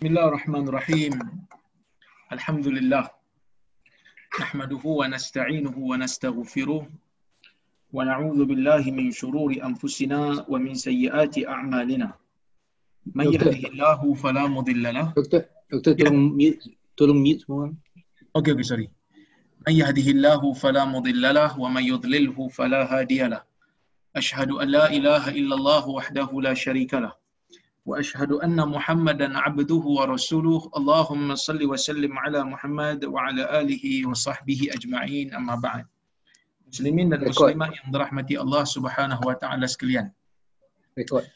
بسم الله الرحمن الرحيم. الحمد لله نحمده ونستعينه ونستغفره ونعوذ بالله من شرور أنفسنا ومن سيئات أعمالنا. من. يهده الله فلا مضل له. Doktor, doktor tolong mute, tolong mute semua من يهده الله فلا مضل له ومن يضلله فلا هادي له. أشهد أن لا إله إلا الله وحده لا شريك له. واشهد ان محمدا عبده ورسوله اللهم صل وسلم على محمد وعلى اله وصحبه اجمعين اما بعد muslimin dan Rekod. muslimat yang dirahmati Allah Subhanahu wa taala sekalian Rekod.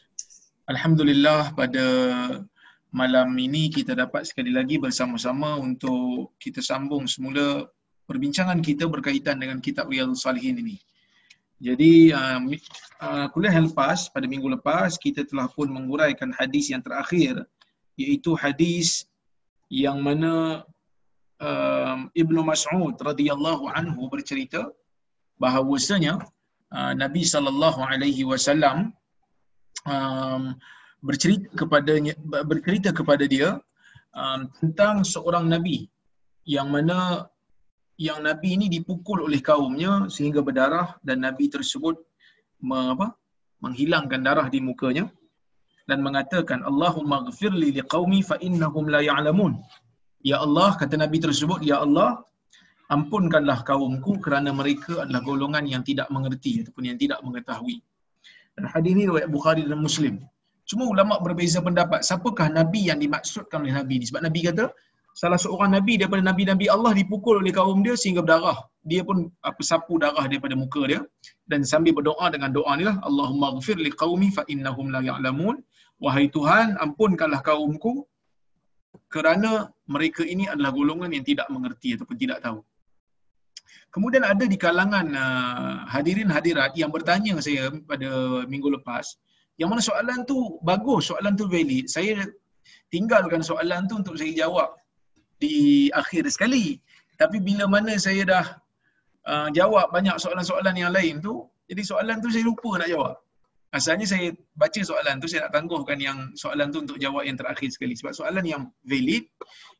Alhamdulillah pada malam ini kita dapat sekali lagi bersama-sama untuk kita sambung semula perbincangan kita berkaitan dengan kitab Riyadhus Salihin ini. Jadi uh, mi- uh, kuliah yang lepas pada minggu lepas kita telah pun menguraikan hadis yang terakhir iaitu hadis yang mana um, Ibnu Mas'ud radhiyallahu anhu bercerita bahawasanya uh, Nabi sallallahu alaihi wasallam um, bercerita kepadanya bercerita kepada dia um, tentang seorang nabi yang mana yang nabi ini dipukul oleh kaumnya sehingga berdarah dan nabi tersebut me, apa, menghilangkan darah di mukanya dan mengatakan Allahumma ghfirli liqaumi fa innahum la ya'lamun. Ya Allah kata nabi tersebut ya Allah ampunkanlah kaumku kerana mereka adalah golongan yang tidak mengerti ataupun yang tidak mengetahui. Dan hadis ini riwayat Bukhari dan Muslim. Cuma ulama berbeza pendapat siapakah nabi yang dimaksudkan oleh nabi ni sebab nabi kata salah seorang nabi daripada nabi-nabi Allah dipukul oleh kaum dia sehingga berdarah. Dia pun apa sapu darah daripada muka dia dan sambil berdoa dengan doa ni lah Allahumma ghfir li qaumi fa innahum la ya'lamun. Wahai Tuhan, ampunkanlah kaumku kerana mereka ini adalah golongan yang tidak mengerti ataupun tidak tahu. Kemudian ada di kalangan uh, hadirin hadirat yang bertanya saya pada minggu lepas, yang mana soalan tu bagus, soalan tu valid. Saya tinggalkan soalan tu untuk saya jawab di akhir sekali. Tapi bila mana saya dah uh, jawab banyak soalan-soalan yang lain tu, jadi soalan tu saya lupa nak jawab. Asalnya saya baca soalan tu, saya nak tangguhkan yang soalan tu untuk jawab yang terakhir sekali. Sebab soalan yang valid,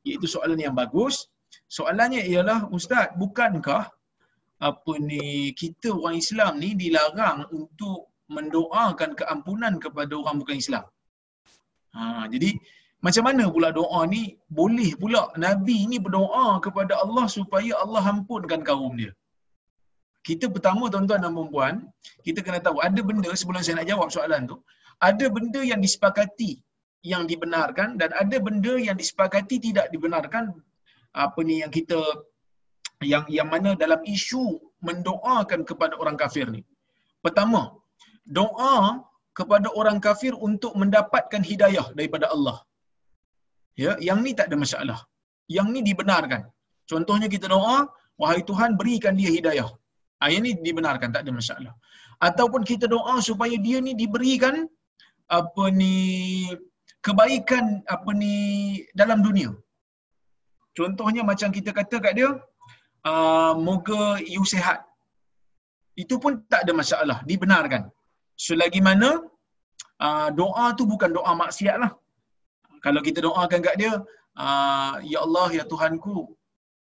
iaitu soalan yang bagus. Soalannya ialah, Ustaz, bukankah apa ni kita orang Islam ni dilarang untuk mendoakan keampunan kepada orang bukan Islam. Ha, jadi macam mana pula doa ni boleh pula Nabi ni berdoa kepada Allah supaya Allah ampunkan kaum dia. Kita pertama tuan-tuan dan puan kita kena tahu ada benda sebelum saya nak jawab soalan tu, ada benda yang disepakati yang dibenarkan dan ada benda yang disepakati tidak dibenarkan apa ni yang kita yang yang mana dalam isu mendoakan kepada orang kafir ni. Pertama, doa kepada orang kafir untuk mendapatkan hidayah daripada Allah. Ya, yang ni tak ada masalah. Yang ni dibenarkan. Contohnya kita doa, wahai Tuhan berikan dia hidayah. Ah yang ni dibenarkan, tak ada masalah. Ataupun kita doa supaya dia ni diberikan apa ni kebaikan apa ni dalam dunia. Contohnya macam kita kata kat dia, uh, moga you sihat. Itu pun tak ada masalah, dibenarkan. Selagi mana uh, doa tu bukan doa maksiat lah. Kalau kita doakan kat dia, uh, Ya Allah, Ya Tuhanku,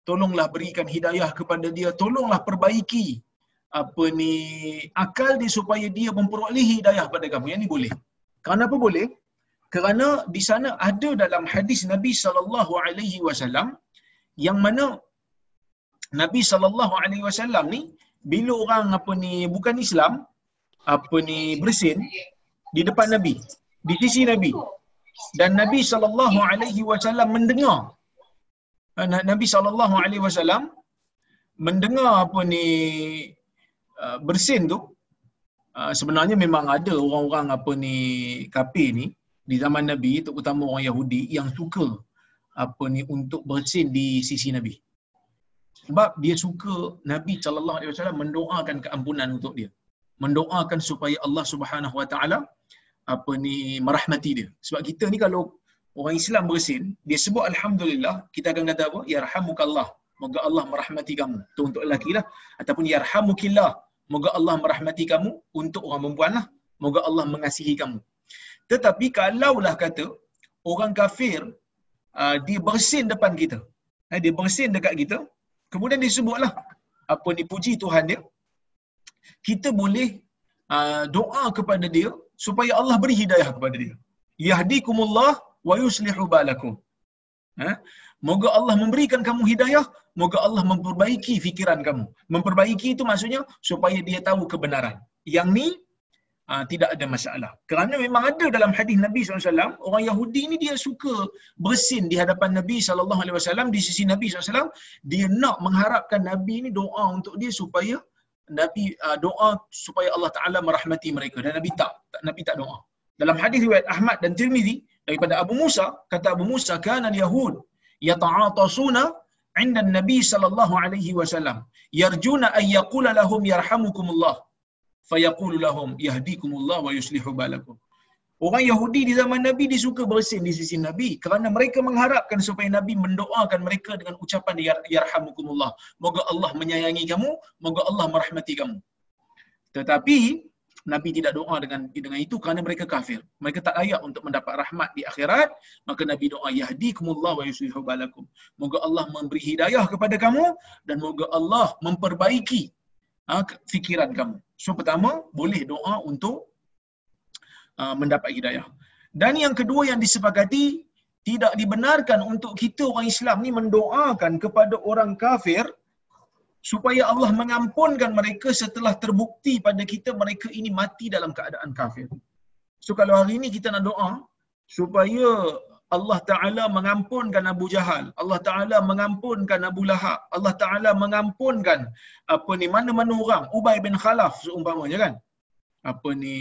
tolonglah berikan hidayah kepada dia, tolonglah perbaiki apa ni akal dia supaya dia memperoleh hidayah pada kamu. Yang ni boleh. Kenapa boleh? Kerana di sana ada dalam hadis Nabi sallallahu alaihi wasallam yang mana Nabi sallallahu alaihi wasallam ni bila orang apa ni bukan Islam apa ni bersin di depan Nabi, di sisi Nabi. Dan Nabi sallallahu alaihi wasallam mendengar Na- Nabi sallallahu alaihi wasallam mendengar apa ni uh, bersin tu uh, sebenarnya memang ada orang-orang apa ni kafir ni di zaman Nabi terutama orang Yahudi yang suka apa ni untuk bersin di sisi Nabi. Sebab dia suka Nabi sallallahu alaihi wasallam mendoakan keampunan untuk dia. Mendoakan supaya Allah Subhanahu wa taala apa ni merahmati dia. Sebab kita ni kalau orang Islam bersin, dia sebut alhamdulillah, kita akan kata apa? Yarhamukallah. Moga Allah merahmati kamu. Itu untuk lelaki lah. Ataupun yarhamukillah. Moga Allah merahmati kamu untuk orang perempuan lah. Moga Allah mengasihi kamu. Tetapi kalaulah kata orang kafir uh, dia bersin depan kita. Eh, dia bersin dekat kita. Kemudian dia sebutlah apa ni puji Tuhan dia. Kita boleh uh, doa kepada dia supaya Allah beri hidayah kepada dia. Yahdikumullah wa yuslihu balakum. Eh? Moga Allah memberikan kamu hidayah, moga Allah memperbaiki fikiran kamu. Memperbaiki itu maksudnya supaya dia tahu kebenaran. Yang ni ah, tidak ada masalah. Kerana memang ada dalam hadis Nabi SAW, orang Yahudi ni dia suka bersin di hadapan Nabi SAW, di sisi Nabi SAW, dia nak mengharapkan Nabi ni doa untuk dia supaya Nabi ah, doa supaya Allah Taala merahmati mereka. Dan Nabi tak, Nabi tak doa. Dalam hadis riwayat Ahmad dan Tirmizi daripada Abu Musa, kata Abu Musa, kana Yahud yata'atasuna 'inda Nabi sallallahu alaihi wasallam. Yarjuna an yaqula lahum yarhamukumullah. Fayaqulu lahum yahdikumullah wa yuslihu balakum Orang Yahudi di zaman Nabi dia suka bersin di sisi Nabi kerana mereka mengharapkan supaya Nabi mendoakan mereka dengan ucapan yarhamukumullah. Moga Allah menyayangi kamu, moga Allah merahmati kamu. Tetapi Nabi tidak doa dengan dengan itu kerana mereka kafir. Mereka tak layak untuk mendapat rahmat di akhirat. Maka Nabi doa yahdikumullah wa yuslihu balakum. Moga Allah memberi hidayah kepada kamu dan moga Allah memperbaiki ha, fikiran kamu. So pertama boleh doa untuk uh, mendapat hidayah. Dan yang kedua yang disepakati tidak dibenarkan untuk kita orang Islam ni mendoakan kepada orang kafir supaya Allah mengampunkan mereka setelah terbukti pada kita mereka ini mati dalam keadaan kafir. So kalau hari ini kita nak doa supaya Allah Ta'ala mengampunkan Abu Jahal, Allah Ta'ala mengampunkan Abu Lahab, Allah Ta'ala mengampunkan apa ni mana-mana orang, Ubay bin Khalaf seumpamanya kan. Apa ni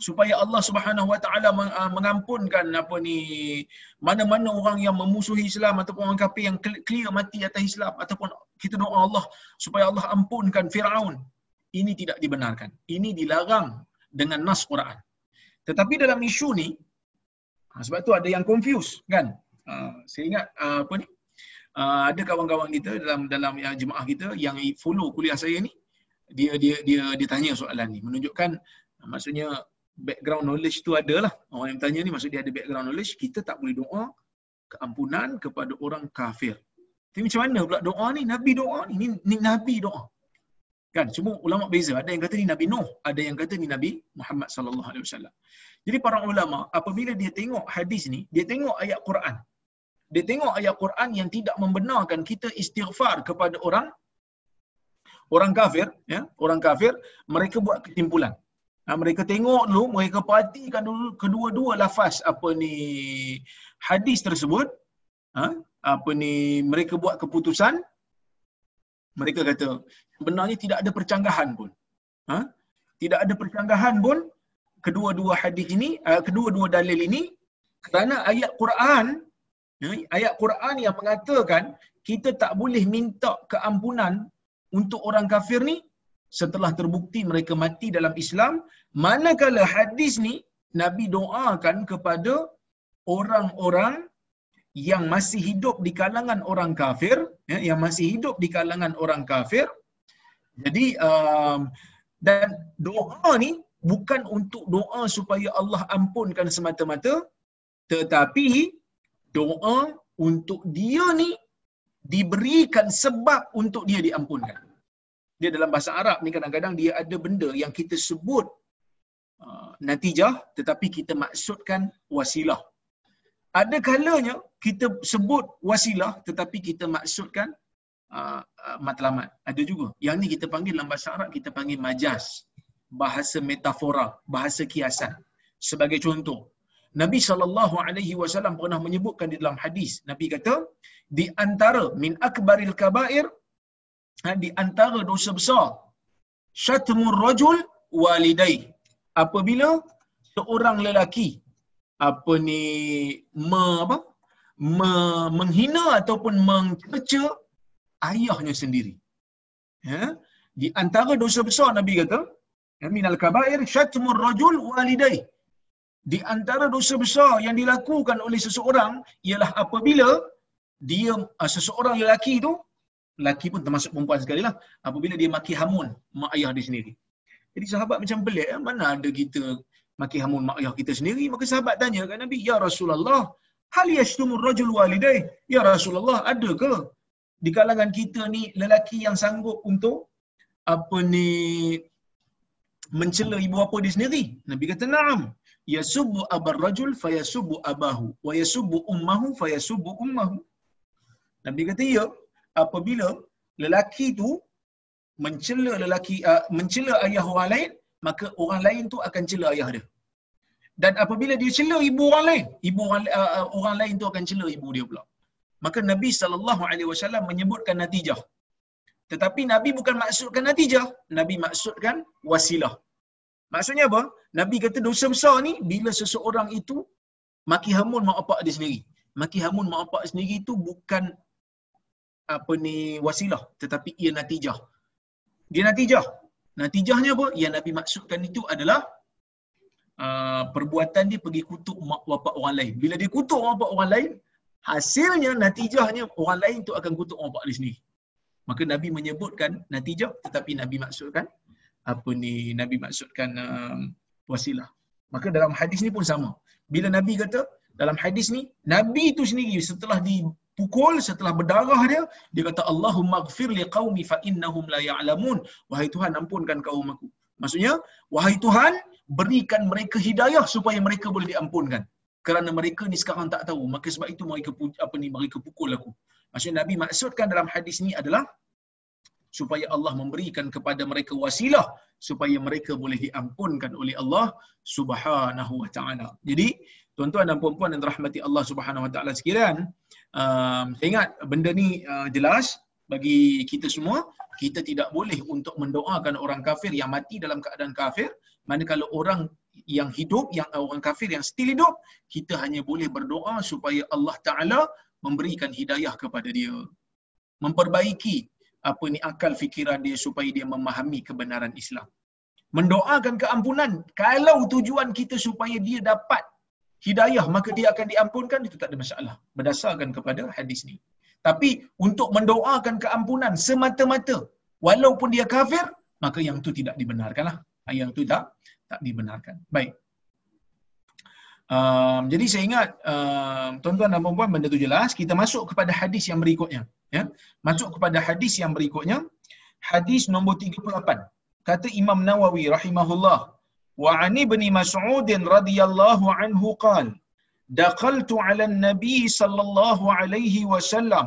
supaya Allah Subhanahu Wa Taala uh, mengampunkan apa ni mana-mana orang yang memusuhi Islam ataupun orang kafir yang clear mati atas Islam ataupun kita doa Allah supaya Allah ampunkan Firaun ini tidak dibenarkan. Ini dilarang dengan nas Quran. Tetapi dalam isu ni ha, sebab tu ada yang confuse kan? Uh, saya ingat uh, apa ni? Uh, ada kawan-kawan kita dalam dalam yang jemaah kita yang follow kuliah saya ni dia dia dia dia tanya soalan ni menunjukkan maksudnya background knowledge tu ada lah. Orang yang tanya ni maksud dia ada background knowledge, kita tak boleh doa keampunan kepada orang kafir. Tapi macam mana pula doa ni? Nabi doa ni, ni, ni Nabi doa. Kan? Cuma ulama beza. Ada yang kata ni Nabi Nuh, ada yang kata ni Nabi Muhammad sallallahu alaihi wasallam. Jadi para ulama apabila dia tengok hadis ni, dia tengok ayat Quran. Dia tengok ayat Quran yang tidak membenarkan kita istighfar kepada orang orang kafir, ya, orang kafir, mereka buat kesimpulan. Ha, mereka tengok dulu, mereka perhatikan dulu kedua-dua lafaz apa ni hadis tersebut. Ha, apa ni mereka buat keputusan. Mereka kata sebenarnya tidak ada percanggahan pun. Ha, tidak ada percanggahan pun kedua-dua hadis ini, uh, kedua-dua dalil ini kerana ayat Quran ya, ayat Quran yang mengatakan kita tak boleh minta keampunan untuk orang kafir ni setelah terbukti mereka mati dalam Islam manakala hadis ni Nabi doakan kepada orang-orang yang masih hidup di kalangan orang kafir ya, yang masih hidup di kalangan orang kafir. Jadi um, dan doa ni bukan untuk doa supaya Allah ampunkan semata-mata tetapi doa untuk dia ni diberikan sebab untuk dia diampunkan dia dalam bahasa Arab ni kadang-kadang dia ada benda yang kita sebut uh, natijah tetapi kita maksudkan wasilah. Ada kalanya kita sebut wasilah tetapi kita maksudkan uh, uh, matlamat. Ada juga. Yang ni kita panggil dalam bahasa Arab kita panggil majaz. Bahasa metafora, bahasa kiasan. Sebagai contoh, Nabi sallallahu alaihi wasallam pernah menyebutkan di dalam hadis, Nabi kata, di antara min akbaril kabair di antara dosa besar syatmur rajul walidai. Apabila seorang lelaki apa ni me, apa me, menghina ataupun mencerca ayahnya sendiri. Ya di antara dosa besar nabi kata ya, minal kabair syatmur rajul walidai. Di antara dosa besar yang dilakukan oleh seseorang ialah apabila dia seseorang lelaki itu lelaki pun termasuk perempuan sekali lah apabila dia maki hamun mak ayah dia sendiri. Jadi sahabat macam pelik, eh? mana ada kita maki hamun mak ayah kita sendiri? Maka sahabat tanya kat Nabi, Ya Rasulullah, hal yashtumu rajul walidai ya rasulullah ada ke di kalangan kita ni lelaki yang sanggup untuk apa ni mencela ibu bapa dia sendiri nabi kata na'am yasubbu abar rajul fayasubbu abahu wa yasubbu ummahu fayasubbu ummahu nabi kata ya apabila lelaki tu mencela lelaki uh, mencela ayah orang lain maka orang lain tu akan cela ayah dia. Dan apabila dia cela ibu orang lain ibu orang, uh, orang lain tu akan cela ibu dia pula. Maka nabi sallallahu alaihi wasallam menyebutkan natijah. Tetapi nabi bukan maksudkan natijah nabi maksudkan wasilah. Maksudnya apa? Nabi kata dosa besar ni bila seseorang itu maki hamun mak bapak dia sendiri. Maki hamun mak bapak sendiri itu bukan apa ni wasilah tetapi ia natijah. Dia natijah. Natijahnya apa? Yang nabi maksudkan itu adalah uh, perbuatan dia pergi kutuk mak bapak orang lain. Bila dia kutuk mak bapak orang lain hasilnya natijahnya orang lain tu akan kutuk mak bapak dia sendiri. Maka nabi menyebutkan natijah tetapi nabi maksudkan apa ni? Nabi maksudkan uh, wasilah. Maka dalam hadis ni pun sama. Bila nabi kata dalam hadis ni nabi itu sendiri setelah dipukul setelah berdarah dia dia kata Allahumma ighfir li qaumi fa innahum la ya'lamun. Wahai tuhan ampunkan kaum aku. Maksudnya wahai tuhan berikan mereka hidayah supaya mereka boleh diampunkan. Kerana mereka ni sekarang tak tahu. Maka sebab itu mereka apa ni mereka pukul aku. Maksudnya nabi maksudkan dalam hadis ni adalah supaya Allah memberikan kepada mereka wasilah supaya mereka boleh diampunkan oleh Allah Subhanahu wa taala. Jadi tuan-tuan dan puan-puan yang dirahmati Allah Subhanahu wa taala sekalian, um, saya ingat benda ni uh, jelas bagi kita semua, kita tidak boleh untuk mendoakan orang kafir yang mati dalam keadaan kafir, manakala orang yang hidup, yang orang kafir yang still hidup, kita hanya boleh berdoa supaya Allah Taala memberikan hidayah kepada dia. Memperbaiki apa ni akal fikiran dia supaya dia memahami kebenaran Islam. Mendoakan keampunan kalau tujuan kita supaya dia dapat hidayah maka dia akan diampunkan itu tak ada masalah berdasarkan kepada hadis ni. Tapi untuk mendoakan keampunan semata-mata walaupun dia kafir maka yang tu tidak dibenarkanlah. Yang tu tak tak dibenarkan. Baik. Um, jadi saya ingat um, tuan-tuan dan puan-puan benda tu jelas. Kita masuk kepada hadis yang berikutnya. Ya, masuk kepada hadis yang berikutnya. Hadis nombor 38. Kata Imam Nawawi rahimahullah. Wa ani ibn Mas'ud radhiyallahu anhu qal Dakhaltu 'ala an-nabi sallallahu alaihi wasallam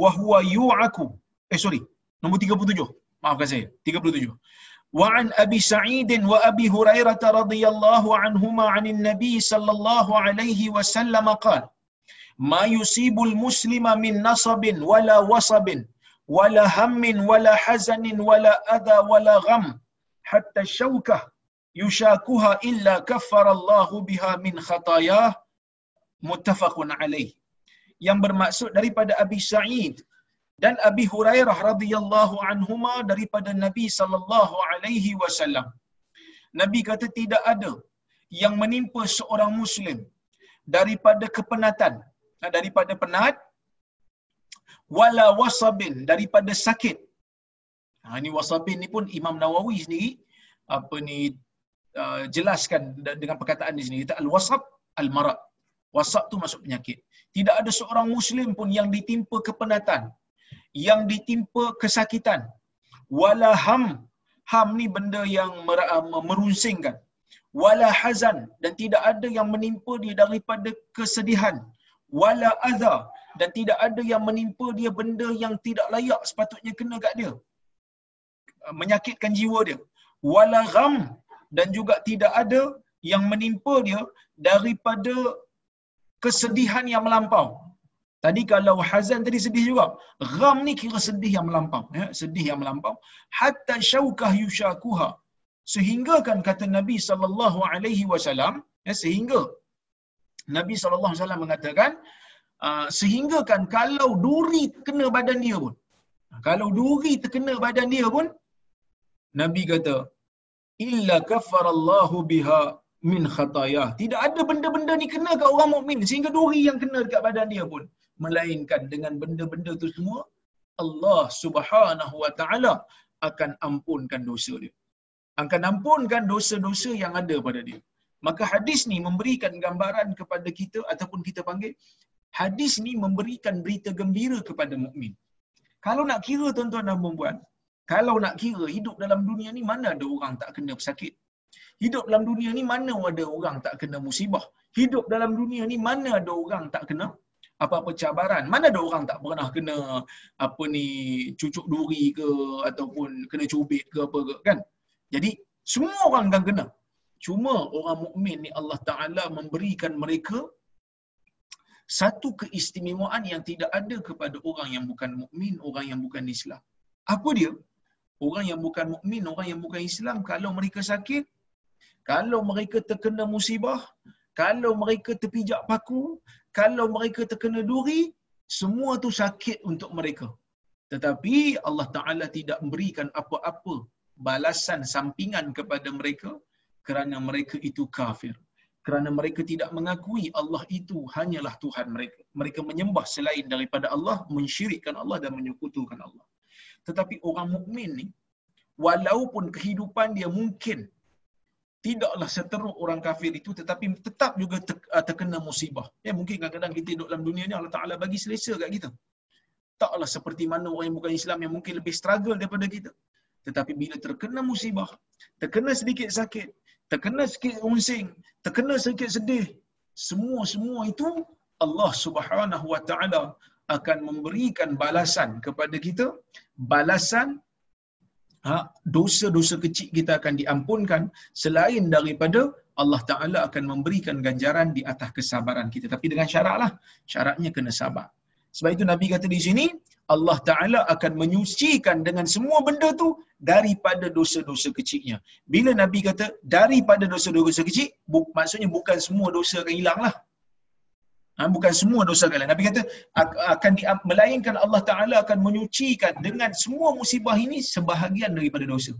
wa huwa yu'aku. Eh sorry, nombor 37. Maafkan saya, 37. وعن أبي سعيد وأبي هريرة رضي الله عنهما عن النبي صلى الله عليه وسلم قال ما يصيب المسلم من نصب ولا وصب ولا هم ولا حزن ولا أذى ولا غم حتى الشوكة yushakuha illa kaffarallahu biha min khatayah muttafaqun alaih. Yang bermaksud daripada Abi Sa'id dan Abi Hurairah radhiyallahu anhuma daripada Nabi sallallahu alaihi wasallam. Nabi kata tidak ada yang menimpa seorang muslim daripada kepenatan ha, daripada penat wala wasabin daripada sakit. Ha ini wasabin ni pun Imam Nawawi sendiri apa ni uh, jelaskan dengan perkataan di sini. Kita al-wasab al-marad. Wasab tu masuk penyakit. Tidak ada seorang muslim pun yang ditimpa kepenatan yang ditimpa kesakitan. Wala ham. Ham ni benda yang merunsingkan wala hazan. Dan tidak ada yang menimpa dia daripada kesedihan. Wala adha. Dan tidak ada yang menimpa dia benda yang tidak layak sepatutnya kena kat dia. Menyakitkan jiwa dia. Wala gham dan juga tidak ada yang menimpa dia daripada kesedihan yang melampau Tadi kalau hazan tadi sedih juga. Gham ni kira sedih yang melampau. Ya? Sedih yang melampau. Hatta syaukah yushakuha. Sehingga kan kata Nabi wasallam, ya, sehingga Nabi wasallam mengatakan, uh, sehingga kan kalau duri terkena badan dia pun, kalau duri terkena badan dia pun, Nabi kata, illa kafarallahu biha min khatayah. Tidak ada benda-benda ni kena kat orang mukmin sehingga duri yang kena dekat badan dia pun melainkan dengan benda-benda tu semua Allah Subhanahu wa taala akan ampunkan dosa dia. Akan ampunkan dosa-dosa yang ada pada dia. Maka hadis ni memberikan gambaran kepada kita ataupun kita panggil hadis ni memberikan berita gembira kepada mukmin. Kalau nak kira tuan-tuan dan puan kalau nak kira hidup dalam dunia ni mana ada orang tak kena pesakit? Hidup dalam dunia ni mana ada orang tak kena musibah? Hidup dalam dunia ni mana ada orang tak kena apa-apa cabaran? Mana ada orang tak pernah kena apa ni cucuk duri ke ataupun kena cubit ke apa ke kan? Jadi semua orang akan kena. Cuma orang mukmin ni Allah Taala memberikan mereka satu keistimewaan yang tidak ada kepada orang yang bukan mukmin, orang yang bukan Islam. Apa dia? Orang yang bukan mukmin, orang yang bukan Islam, kalau mereka sakit, kalau mereka terkena musibah, kalau mereka terpijak paku, kalau mereka terkena duri, semua tu sakit untuk mereka. Tetapi Allah Ta'ala tidak memberikan apa-apa balasan sampingan kepada mereka kerana mereka itu kafir. Kerana mereka tidak mengakui Allah itu hanyalah Tuhan mereka. Mereka menyembah selain daripada Allah, mensyirikkan Allah dan menyekutukan Allah. Tetapi orang mukmin ni, walaupun kehidupan dia mungkin tidaklah seteruk orang kafir itu tetapi tetap juga uh, terkena musibah. Ya mungkin kadang-kadang kita hidup dalam dunia ni Allah Taala bagi selesa kat kita. Taklah seperti mana orang yang bukan Islam yang mungkin lebih struggle daripada kita. Tetapi bila terkena musibah, terkena sedikit sakit, terkena sedikit unsing, terkena sedikit sedih, semua-semua itu Allah Subhanahu Wa Taala akan memberikan balasan kepada kita, balasan ha, dosa-dosa kecil kita akan diampunkan selain daripada Allah Ta'ala akan memberikan ganjaran di atas kesabaran kita. Tapi dengan syarat lah. Syaratnya kena sabar. Sebab itu Nabi kata di sini, Allah Ta'ala akan menyucikan dengan semua benda tu daripada dosa-dosa kecilnya. Bila Nabi kata daripada dosa-dosa kecil, bu- maksudnya bukan semua dosa akan hilang lah. Ha, bukan semua dosa kalian. Nabi kata akan di, melainkan Allah Taala akan menyucikan dengan semua musibah ini sebahagian daripada dosa.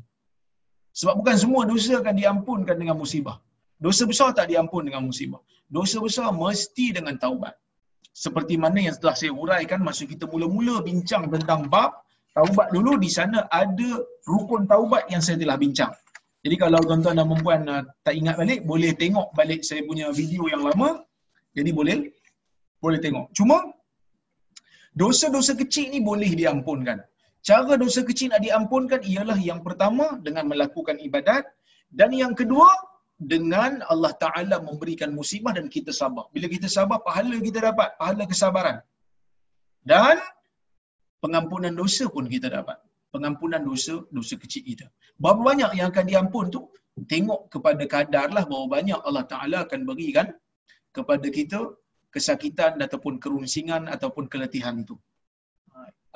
Sebab bukan semua dosa akan diampunkan dengan musibah. Dosa besar tak diampun dengan musibah. Dosa besar mesti dengan taubat. Seperti mana yang telah saya uraikan masa kita mula-mula bincang tentang bab taubat dulu di sana ada rukun taubat yang saya telah bincang. Jadi kalau tuan-tuan dan puan uh, tak ingat balik boleh tengok balik saya punya video yang lama. Jadi boleh boleh tengok. Cuma dosa-dosa kecil ni boleh diampunkan. Cara dosa kecil nak diampunkan ialah yang pertama dengan melakukan ibadat dan yang kedua dengan Allah Taala memberikan musibah dan kita sabar. Bila kita sabar pahala kita dapat, pahala kesabaran. Dan pengampunan dosa pun kita dapat. Pengampunan dosa dosa kecil kita. Berapa banyak yang akan diampun tu? Tengok kepada kadarlah berapa banyak Allah Taala akan berikan kepada kita kesakitan ataupun kerunsingan ataupun keletihan itu.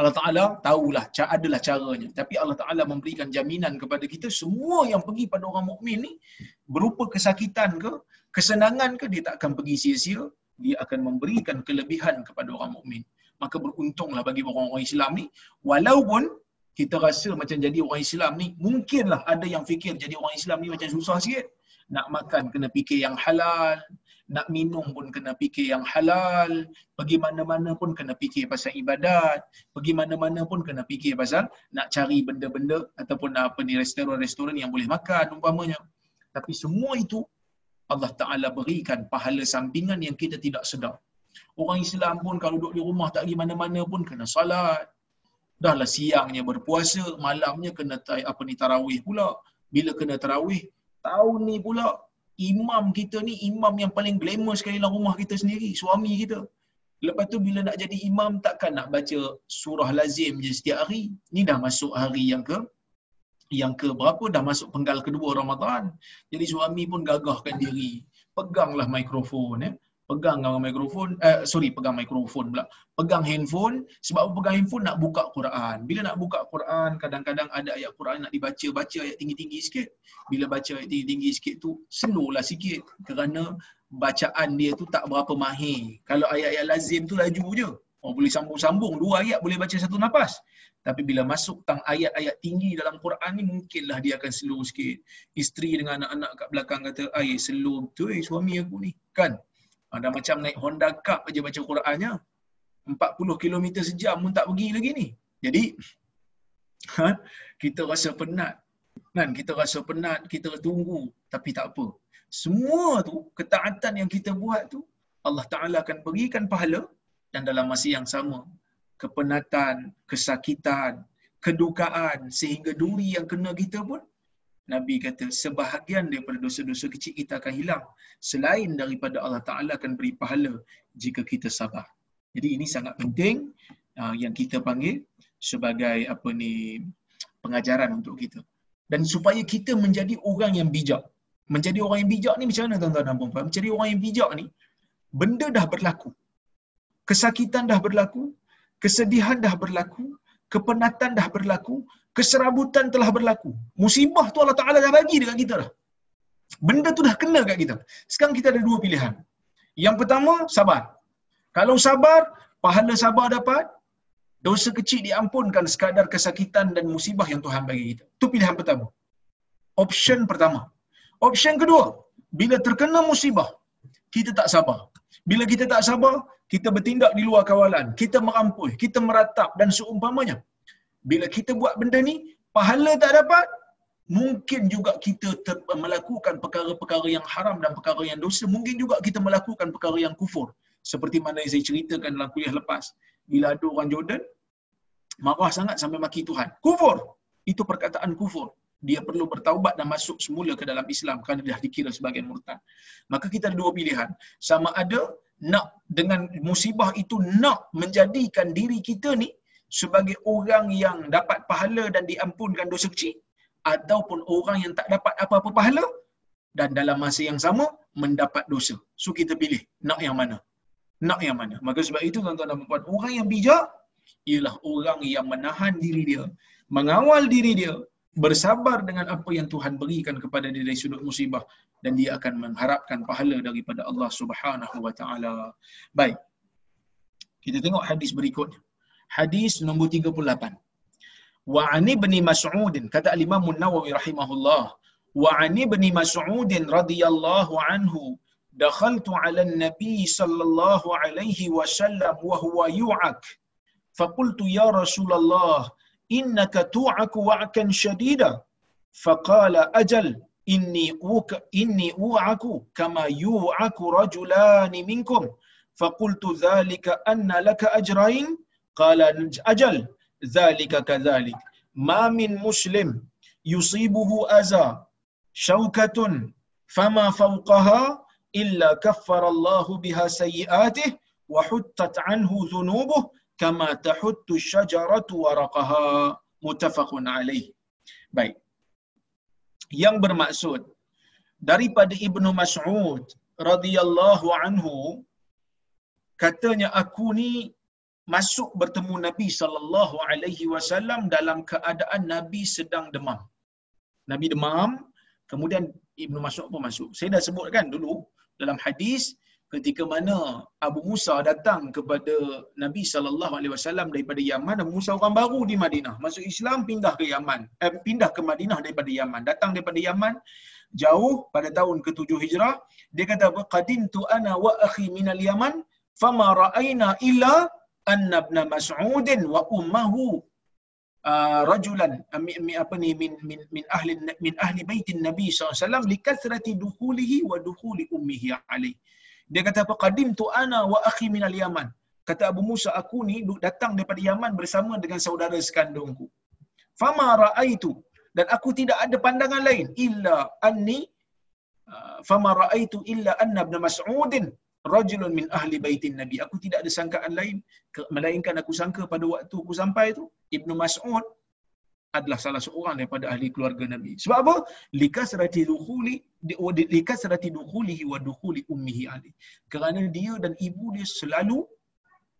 Allah Ta'ala tahulah, adalah caranya. Tapi Allah Ta'ala memberikan jaminan kepada kita, semua yang pergi pada orang mukmin ni, berupa kesakitan ke, kesenangan ke, dia tak akan pergi sia-sia, dia akan memberikan kelebihan kepada orang mukmin. Maka beruntunglah bagi orang-orang Islam ni, walaupun kita rasa macam jadi orang Islam ni, mungkinlah ada yang fikir jadi orang Islam ni macam susah sikit. Nak makan kena fikir yang halal, nak minum pun kena fikir yang halal, pergi mana-mana pun kena fikir pasal ibadat, pergi mana-mana pun kena fikir pasal nak cari benda-benda ataupun apa ni restoran-restoran yang boleh makan umpamanya. Tapi semua itu Allah Taala berikan pahala sampingan yang kita tidak sedar. Orang Islam pun kalau duduk di rumah tak pergi mana-mana pun kena salat. Dahlah siangnya berpuasa, malamnya kena apa ni tarawih pula. Bila kena tarawih, tahun ni pula imam kita ni imam yang paling glamour sekali dalam rumah kita sendiri, suami kita. Lepas tu bila nak jadi imam takkan nak baca surah lazim je setiap hari. Ni dah masuk hari yang ke yang ke berapa dah masuk penggal kedua Ramadan. Jadi suami pun gagahkan diri. Peganglah mikrofon eh pegang mikrofon eh sorry pegang mikrofon pula. Pegang handphone sebab pegang handphone? Nak buka Quran. Bila nak buka Quran kadang-kadang ada ayat Quran nak dibaca baca ayat tinggi-tinggi sikit. Bila baca ayat tinggi-tinggi sikit tu slowlah sikit. Kerana bacaan dia tu tak berapa mahir. Kalau ayat-ayat lazim tu laju je. Oh boleh sambung-sambung. Dua ayat boleh baca satu nafas tapi bila masuk tang ayat-ayat tinggi dalam Quran ni mungkinlah dia akan slow sikit. Isteri dengan anak-anak kat belakang kata ai slow tu eh suami aku ni. Kan ada ah, macam naik Honda Cup aja baca Qurannya. 40 km sejam pun tak pergi lagi ni. Jadi ha, kita rasa penat. Kan kita rasa penat, kita tunggu tapi tak apa. semua tu ketaatan yang kita buat tu Allah Taala akan berikan pahala dan dalam masa yang sama kepenatan, kesakitan, kedukaan sehingga duri yang kena kita pun Nabi kata sebahagian daripada dosa-dosa kecil kita akan hilang selain daripada Allah Taala akan beri pahala jika kita sabar. Jadi ini sangat penting uh, yang kita panggil sebagai apa ni pengajaran untuk kita. Dan supaya kita menjadi orang yang bijak. Menjadi orang yang bijak ni macam mana tuan-tuan dan puan-puan? Menjadi orang yang bijak ni benda dah berlaku. Kesakitan dah berlaku, kesedihan dah berlaku, kepenatan dah berlaku, keserabutan telah berlaku. Musibah tu Allah Taala dah bagi dekat kita dah. Benda tu dah kena kat kita. Sekarang kita ada dua pilihan. Yang pertama, sabar. Kalau sabar, pahala sabar dapat, dosa kecil diampunkan sekadar kesakitan dan musibah yang Tuhan bagi kita. Itu pilihan pertama. Option pertama. Option kedua, bila terkena musibah, kita tak sabar. Bila kita tak sabar, kita bertindak di luar kawalan, kita merampui, kita meratap dan seumpamanya. Bila kita buat benda ni, pahala tak dapat, mungkin juga kita ter- melakukan perkara-perkara yang haram dan perkara yang dosa. Mungkin juga kita melakukan perkara yang kufur. Seperti mana yang saya ceritakan dalam kuliah lepas. Bila ada orang Jordan, marah sangat sampai maki Tuhan. Kufur! Itu perkataan kufur. Dia perlu bertaubat dan masuk semula ke dalam Islam kerana dia dikira sebagai murtad. Maka kita ada dua pilihan. Sama ada nak dengan musibah itu nak menjadikan diri kita ni sebagai orang yang dapat pahala dan diampunkan dosa kecil ataupun orang yang tak dapat apa-apa pahala dan dalam masa yang sama mendapat dosa. So kita pilih nak yang mana? Nak yang mana? Maka sebab itu tuan-tuan dan puan orang yang bijak ialah orang yang menahan diri dia, mengawal diri dia, bersabar dengan apa yang Tuhan berikan kepada dia dari sudut musibah dan dia akan mengharapkan pahala daripada Allah Subhanahu wa taala. Baik. Kita tengok hadis berikutnya Hadis nombor 38. Wa ani ibn Mas'ud kata al-Imam An-Nawawi rahimahullah wa ani ibn Mas'ud radhiyallahu anhu dakhaltu 'ala an-nabi sallallahu alaihi wasallam wa huwa yu'ak فقلت يا رسول الله إنك توعك وعكا شديدا فقال أجل إني أوك إني أوعك كما يوعك رجلان منكم فقلت ذلك أن لك أجرين Qala ajal zalika kadzalik. Ma min muslim yusibuhu aza syaukatun fama fawqaha illa kaffarallahu biha sayyiatihi wa huttat anhu dhunubuhu kama tahuttu syajaratu waraqaha muttafaqun alaih. Baik. Yang bermaksud daripada Ibnu Mas'ud radhiyallahu anhu katanya aku ni masuk bertemu Nabi sallallahu alaihi wasallam dalam keadaan Nabi sedang demam. Nabi demam, kemudian Ibnu Mas'ud pun masuk. Saya dah sebutkan dulu dalam hadis ketika mana Abu Musa datang kepada Nabi sallallahu alaihi wasallam daripada Yaman, Abu Musa orang baru di Madinah. Masuk Islam pindah ke Yaman, eh, pindah ke Madinah daripada Yaman. Datang daripada Yaman jauh pada tahun ke-7 Hijrah, dia kata? Qadintu ana wa akhi minal Yaman, fama ra'aina illa anna ibn Mas'ud wa ummuhu Uh, rajulan uh, apa ni min min min ahli min ahli baitin nabi sallallahu alaihi wasallam likathrati dukhulihi wa dukhuli ummihi alaihi dia kata apa? Qadim tu ana wa akhi minal Yaman. Kata Abu Musa, aku ni datang daripada Yaman bersama dengan saudara sekandungku. Fama ra'aitu. Dan aku tidak ada pandangan lain. Illa anni. Uh, fama ra'aitu illa anna ibn Mas'udin. Rajulun min ahli baitin Nabi. Aku tidak ada sangkaan lain. Melainkan aku sangka pada waktu aku sampai tu. Ibnu Mas'ud adalah salah seorang daripada ahli keluarga Nabi. Sebab apa? Likasrati dukhuli likasrati dukhulihi wa dukhuli ummihi ali. Kerana dia dan ibu dia selalu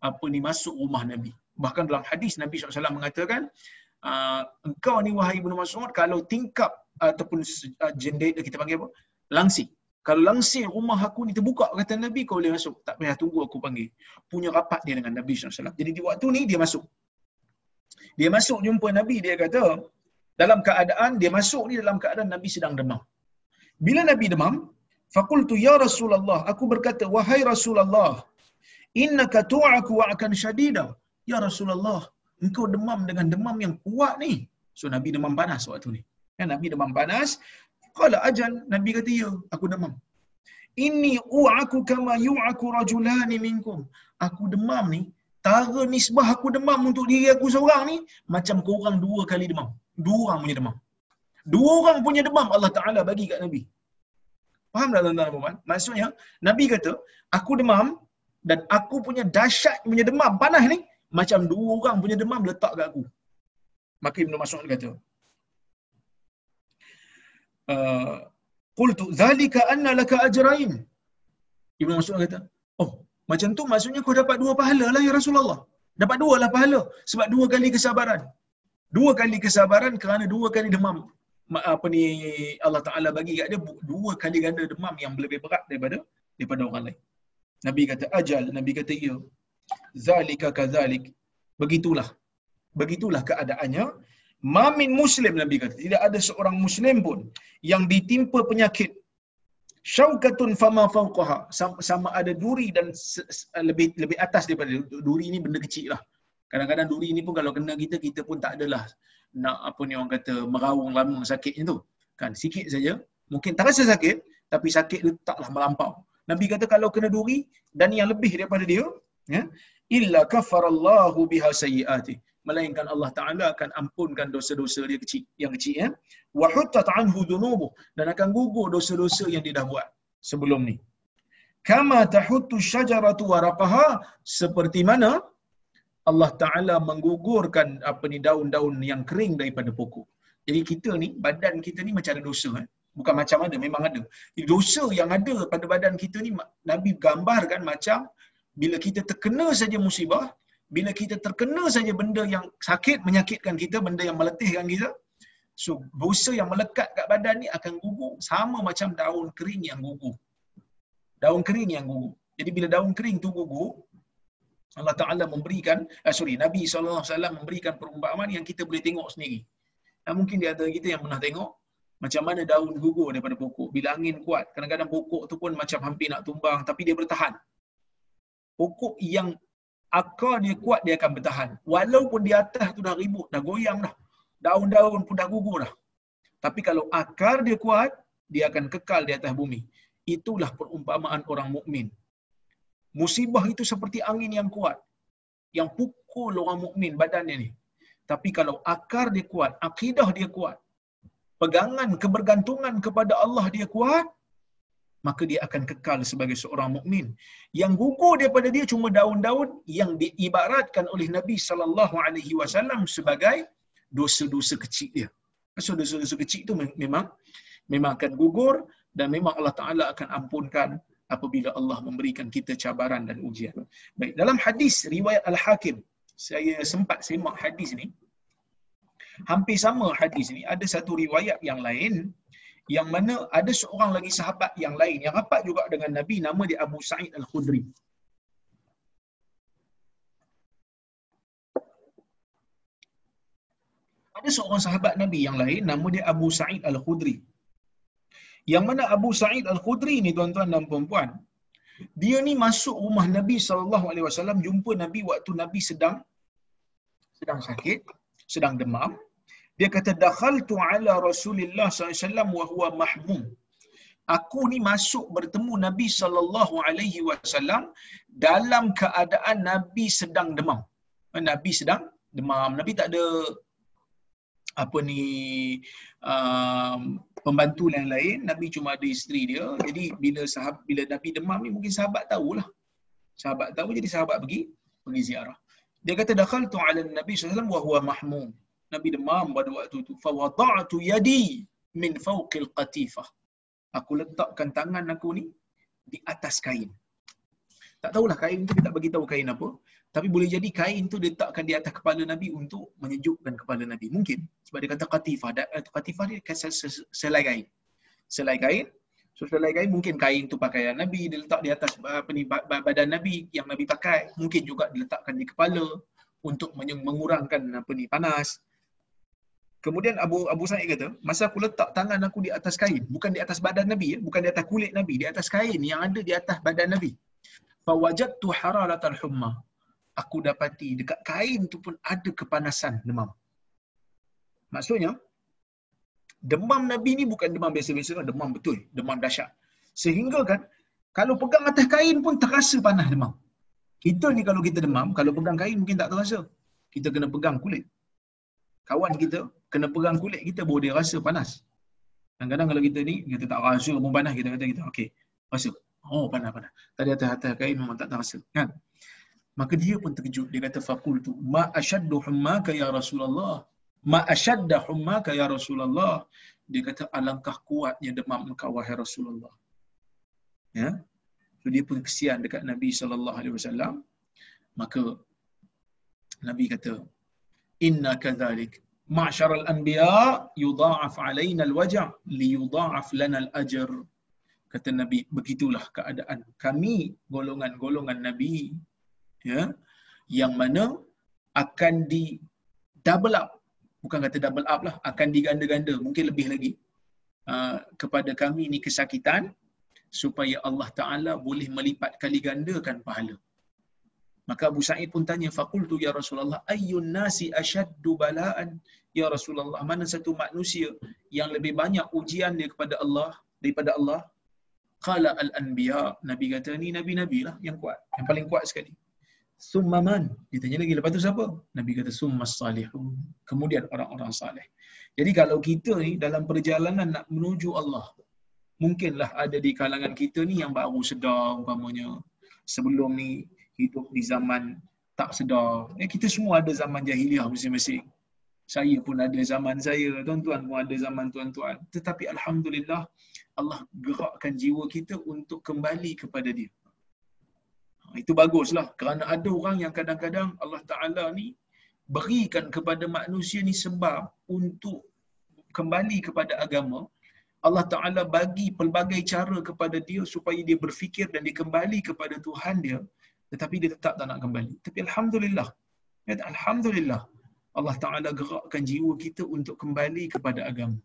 apa ni masuk rumah Nabi. Bahkan dalam hadis Nabi SAW mengatakan, uh, engkau ni wahai Ibnu Mas'ud kalau tingkap ataupun uh, jendela kita panggil apa? Langsir. Kalau langsir rumah aku ni terbuka kata Nabi kau boleh masuk. Tak payah tunggu aku panggil. Punya rapat dia dengan Nabi SAW. Jadi di waktu ni dia masuk. Dia masuk jumpa Nabi, dia kata, dalam keadaan, dia masuk ni dalam keadaan Nabi sedang demam. Bila Nabi demam, Fakultu ya Rasulullah, aku berkata, wahai Rasulullah, innaka tu'aku wa'akan syadida. Ya Rasulullah, engkau demam dengan demam yang kuat ni. So Nabi demam panas waktu ni. Ya, Nabi demam panas. Qala ajal, Nabi kata, ya, aku demam. Ini u'aku kama yu'aku rajulani minkum. Aku demam ni, tara nisbah aku demam untuk diri aku seorang ni, macam korang dua kali demam. Dua orang punya demam. Dua orang punya demam Allah Ta'ala bagi kat Nabi. Faham tak tuan-tuan puan? Maksudnya, Nabi kata, aku demam dan aku punya dahsyat punya demam panas ni, macam dua orang punya demam letak kat aku. Maka Ibn Mas'ud kata, uh, Qultu, Zalika anna laka ajrain. Ibn Mas'ud kata, oh, macam tu maksudnya kau dapat dua pahala lah ya Rasulullah. Dapat dua lah pahala. Sebab dua kali kesabaran. Dua kali kesabaran kerana dua kali demam apa ni Allah Taala bagi kat dia dua kali ganda demam yang lebih berat daripada daripada orang lain. Nabi kata ajal, Nabi kata ya. Zalika kadzalik. Begitulah. Begitulah keadaannya. Mamin muslim Nabi kata, tidak ada seorang muslim pun yang ditimpa penyakit syaukatun fama fawqaha sama, ada duri dan lebih lebih atas daripada duri ini benda kecil lah. Kadang-kadang duri ini pun kalau kena kita kita pun tak adalah nak apa ni orang kata merawung lama sakitnya tu. Kan sikit saja. Mungkin tak rasa sakit tapi sakit tu taklah melampau. Nabi kata kalau kena duri dan yang lebih daripada dia, ya, illa kafarallahu biha sayyiati. Melainkan Allah Taala akan ampunkan dosa-dosa dia kecil, yang kecil ya. Wa huttat anhu dhunubu dan akan gugur dosa-dosa yang dia dah buat sebelum ni. Kama tahuttu syajaratu waraqaha seperti mana Allah Taala menggugurkan apa ni daun-daun yang kering daripada pokok. Jadi kita ni badan kita ni macam ada dosa eh. Bukan macam ada, memang ada. Dosa yang ada pada badan kita ni Nabi gambarkan macam bila kita terkena saja musibah, bila kita terkena saja benda yang sakit menyakitkan kita, benda yang meletihkan kita, so dosa yang melekat kat badan ni akan gugur sama macam daun kering yang gugur. Daun kering yang gugur. Jadi bila daun kering tu gugur, Allah Taala memberikan eh, sorry Nabi SAW memberikan perumpamaan yang kita boleh tengok sendiri. Dan mungkin di antara kita yang pernah tengok macam mana daun gugur daripada pokok. Bila angin kuat, kadang-kadang pokok tu pun macam hampir nak tumbang tapi dia bertahan. Pokok yang akar dia kuat dia akan bertahan. Walaupun di atas tu dah ribut, dah goyang dah. Daun-daun pun dah gugur dah. Tapi kalau akar dia kuat, dia akan kekal di atas bumi. Itulah perumpamaan orang mukmin. Musibah itu seperti angin yang kuat yang pukul orang mukmin badannya ni. Tapi kalau akar dia kuat, akidah dia kuat, pegangan kebergantungan kepada Allah dia kuat, maka dia akan kekal sebagai seorang mukmin. Yang gugur daripada dia cuma daun-daun yang diibaratkan oleh Nabi sallallahu alaihi wasallam sebagai dosa-dosa kecil dia. So dosa-dosa kecil itu memang memang akan gugur dan memang Allah Taala akan ampunkan apabila Allah memberikan kita cabaran dan ujian. Baik, dalam hadis riwayat Al-Hakim, saya sempat semak hadis ni. Hampir sama hadis ni, ada satu riwayat yang lain yang mana ada seorang lagi sahabat yang lain yang rapat juga dengan Nabi nama dia Abu Sa'id Al-Khudri. Ada seorang sahabat Nabi yang lain nama dia Abu Sa'id Al-Khudri. Yang mana Abu Sa'id Al-Khudri ni tuan-tuan dan puan-puan, dia ni masuk rumah Nabi sallallahu alaihi wasallam jumpa Nabi waktu Nabi sedang sedang sakit, sedang demam, dia kata dakhaltu ala Rasulillah SAW wa huwa mahmum. Aku ni masuk bertemu Nabi sallallahu alaihi wasallam dalam keadaan Nabi sedang demam. Nabi sedang demam. Nabi tak ada apa ni um, pembantu yang lain. Nabi cuma ada isteri dia. Jadi bila sahabat bila Nabi demam ni mungkin sahabat tahulah. Sahabat tahu jadi sahabat pergi pergi ziarah. Dia kata dakhaltu ala Nabi sallallahu alaihi wasallam wa huwa mahmum. Nabi demam pada waktu itu. Fawada'tu yadi min fawqil qatifah. Aku letakkan tangan aku ni di atas kain. Tak tahulah kain tu kita bagi tahu kain apa. Tapi boleh jadi kain tu letakkan di atas kepala Nabi untuk menyejukkan kepala Nabi. Mungkin. Sebab dia kata qatifah. Qatifah dia selai kain. Selai kain. So selai kain mungkin kain tu pakaian Nabi. Dia letak di atas apa ni, badan Nabi yang Nabi pakai. Mungkin juga diletakkan di kepala untuk mengurangkan apa ni panas. Kemudian Abu Abu Sa'id kata, masa aku letak tangan aku di atas kain, bukan di atas badan Nabi ya, bukan di atas kulit Nabi, di atas kain yang ada di atas badan Nabi. Fa wajadtu humma. Aku dapati dekat kain tu pun ada kepanasan demam. Maksudnya Demam Nabi ni bukan demam biasa-biasa, demam betul, demam dahsyat. Sehingga kan kalau pegang atas kain pun terasa panas demam. Kita ni kalau kita demam, kalau pegang kain mungkin tak terasa. Kita kena pegang kulit. Kawan kita kena pegang kulit kita baru dia rasa panas. Kadang-kadang kalau kita ni, kita tak rasa pun panas, kita kata kita, okey, rasa. Oh, panas-panas. Tadi atas-atas kain memang tak terasa. Kan? Maka dia pun terkejut. Dia kata, fakul tu, ma asyaddu hummaka ya Rasulullah. Ma asyadda hummaka ya Rasulullah. Dia kata, alangkah kuatnya demam engkau, wahai Rasulullah. Ya? So, dia pun kesian dekat Nabi SAW. Maka, Nabi kata, Inna kadhalik. Ma'syar al-anbiya yudha'af alaina al-waja' li yudha'af lana al-ajr. Kata nabi begitulah keadaan. Kami golongan-golongan nabi ya yang mana akan di double up. Bukan kata double up lah akan diganda-ganda. Mungkin lebih lagi. Uh, kepada kami ni kesakitan supaya Allah Taala boleh melipat kali gandakan pahala Maka Abu Sa'id pun tanya, Fakultu ya Rasulullah, ayyun nasi asyaddu bala'an ya Rasulullah. Mana satu manusia yang lebih banyak ujian dia kepada Allah, daripada Allah? Qala al-anbiya. Nabi kata, ni Nabi-Nabi lah yang kuat. Yang paling kuat sekali. Summa man? Dia tanya lagi, lepas tu siapa? Nabi kata, summa salihun. Kemudian orang-orang salih. Jadi kalau kita ni dalam perjalanan nak menuju Allah, mungkinlah ada di kalangan kita ni yang baru sedar umpamanya. Sebelum ni hidup di zaman tak sedar. Eh, kita semua ada zaman jahiliah masing-masing. Saya pun ada zaman saya, tuan-tuan pun ada zaman tuan-tuan. Tetapi Alhamdulillah, Allah gerakkan jiwa kita untuk kembali kepada dia. Ha, itu baguslah. Kerana ada orang yang kadang-kadang Allah Ta'ala ni berikan kepada manusia ni sebab untuk kembali kepada agama. Allah Ta'ala bagi pelbagai cara kepada dia supaya dia berfikir dan dia kembali kepada Tuhan dia tetapi dia tetap tak nak kembali. Tapi Alhamdulillah. Alhamdulillah. Allah Ta'ala gerakkan jiwa kita untuk kembali kepada agama.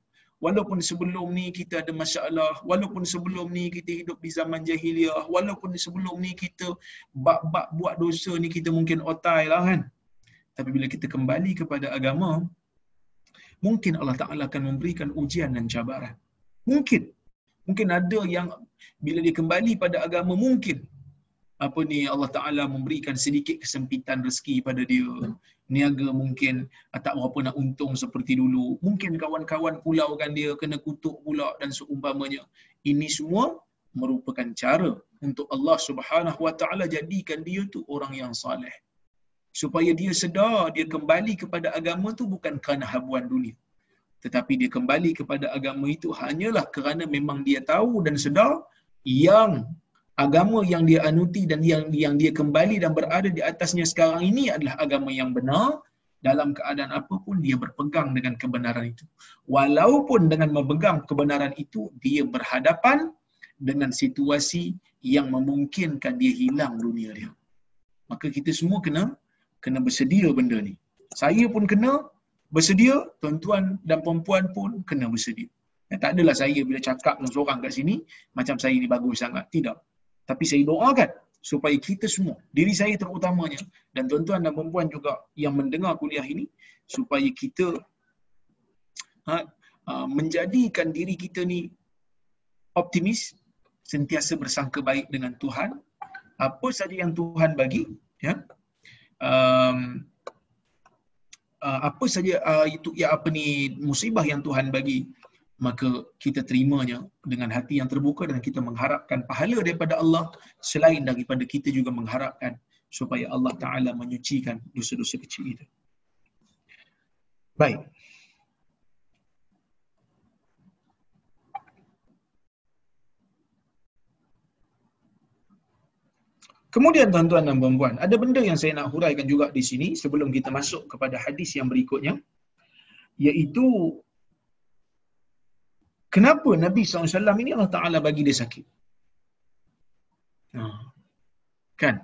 Walaupun sebelum ni kita ada masalah, walaupun sebelum ni kita hidup di zaman jahiliah, walaupun sebelum ni kita bak-bak buat dosa ni kita mungkin otai lah kan. Tapi bila kita kembali kepada agama, mungkin Allah Ta'ala akan memberikan ujian dan cabaran. Mungkin. Mungkin ada yang bila dia kembali pada agama, mungkin apa ni Allah Taala memberikan sedikit kesempitan rezeki pada dia. Niaga mungkin ah, tak berapa nak untung seperti dulu. Mungkin kawan-kawan pulau kan dia kena kutuk pula dan seumpamanya. Ini semua merupakan cara untuk Allah Subhanahu Wa Taala jadikan dia tu orang yang saleh. Supaya dia sedar dia kembali kepada agama tu bukan kerana habuan dunia. Tetapi dia kembali kepada agama itu hanyalah kerana memang dia tahu dan sedar yang agama yang dia anuti dan yang yang dia kembali dan berada di atasnya sekarang ini adalah agama yang benar. Dalam keadaan apapun dia berpegang dengan kebenaran itu. Walaupun dengan memegang kebenaran itu dia berhadapan dengan situasi yang memungkinkan dia hilang dunia dia. Maka kita semua kena kena bersedia benda ni. Saya pun kena bersedia tuan-tuan dan puan-puan pun kena bersedia. Eh, tak adalah saya bila cakap dengan seorang kat sini, macam saya ni bagus sangat. Tidak. Tapi saya doakan supaya kita semua, diri saya terutamanya dan tuan-tuan dan perempuan juga yang mendengar kuliah ini supaya kita ha, ha, menjadikan diri kita ni optimis, sentiasa bersangka baik dengan Tuhan. Apa saja yang Tuhan bagi, ya, um, uh, apa saja uh, itu ya apa ni musibah yang Tuhan bagi maka kita terimanya dengan hati yang terbuka dan kita mengharapkan pahala daripada Allah selain daripada kita juga mengharapkan supaya Allah Ta'ala menyucikan dosa-dosa kecil itu. Baik. Kemudian tuan-tuan dan puan-puan, ada benda yang saya nak huraikan juga di sini sebelum kita masuk kepada hadis yang berikutnya, iaitu Kenapa Nabi SAW ini Allah Ta'ala bagi dia sakit? Ha. Kan?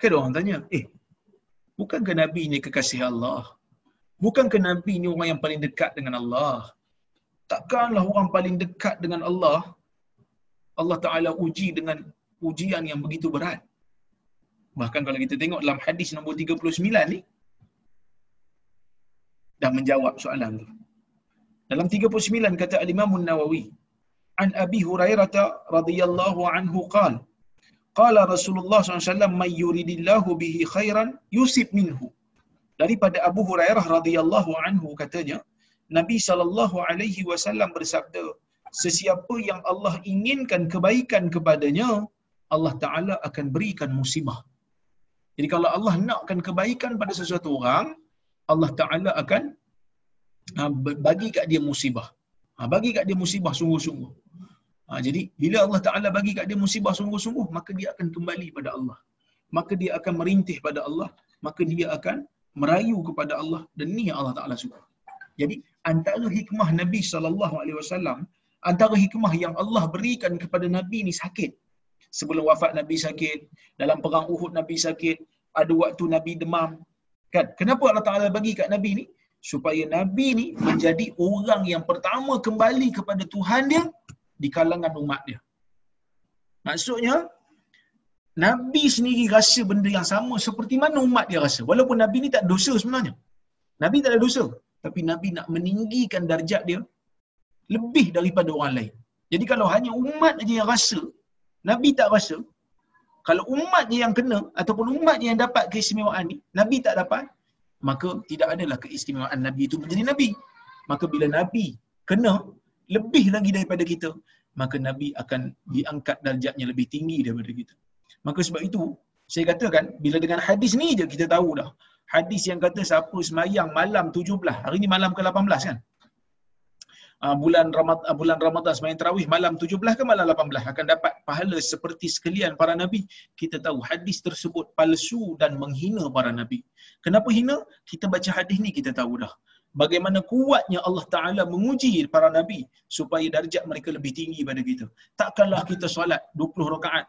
Kan orang tanya, eh, bukankah Nabi ini kekasih Allah? Bukankah Nabi ini orang yang paling dekat dengan Allah? Takkanlah orang paling dekat dengan Allah, Allah Ta'ala uji dengan ujian yang begitu berat. Bahkan kalau kita tengok dalam hadis nombor 39 ni, dah menjawab soalan tu. Dalam 39 kata Al-Imam An-Nawawi, an Abi Hurairah radhiyallahu anhu qala Qala Rasulullah SAW, "Man yuridillahu bihi khairan yusib minhu." Daripada Abu Hurairah radhiyallahu anhu katanya, Nabi sallallahu alaihi wasallam bersabda, "Sesiapa yang Allah inginkan kebaikan kepadanya, Allah Taala akan berikan musibah." Jadi kalau Allah nakkan kebaikan pada sesuatu orang, Allah Taala akan ha, bagi kat dia musibah. Ha, bagi kat dia musibah sungguh-sungguh. Ha, jadi bila Allah Taala bagi kat dia musibah sungguh-sungguh, maka dia akan kembali pada Allah. Maka dia akan merintih pada Allah, maka dia akan merayu kepada Allah dan ni yang Allah Taala suka. Jadi antara hikmah Nabi sallallahu alaihi wasallam, antara hikmah yang Allah berikan kepada Nabi ni sakit. Sebelum wafat Nabi sakit, dalam perang Uhud Nabi sakit, ada waktu Nabi demam. Kan? Kenapa Allah Taala bagi kat Nabi ni? Supaya Nabi ni menjadi orang yang pertama kembali kepada Tuhan dia di kalangan umat dia. Maksudnya, Nabi sendiri rasa benda yang sama seperti mana umat dia rasa. Walaupun Nabi ni tak dosa sebenarnya. Nabi tak ada dosa. Tapi Nabi nak meninggikan darjat dia lebih daripada orang lain. Jadi kalau hanya umat aja yang rasa, Nabi tak rasa, kalau umat je yang kena ataupun umat je yang dapat keistimewaan ni, Nabi tak dapat, maka tidak adalah keistimewaan Nabi itu menjadi Nabi. Maka bila Nabi kena, lebih lagi daripada kita, maka Nabi akan diangkat darjatnya lebih tinggi daripada kita. Maka sebab itu, saya katakan, bila dengan hadis ni je kita tahu dah. Hadis yang kata siapa semayang malam 17, hari ni malam ke-18 kan? Uh, bulan Ramadan uh, bulan Ramadan semayang tarawih malam 17 ke malam 18 akan dapat pahala seperti sekalian para nabi. Kita tahu hadis tersebut palsu dan menghina para nabi. Kenapa hina? Kita baca hadis ni kita tahu dah. Bagaimana kuatnya Allah Ta'ala menguji para Nabi supaya darjat mereka lebih tinggi pada kita. Takkanlah kita solat 20 rakaat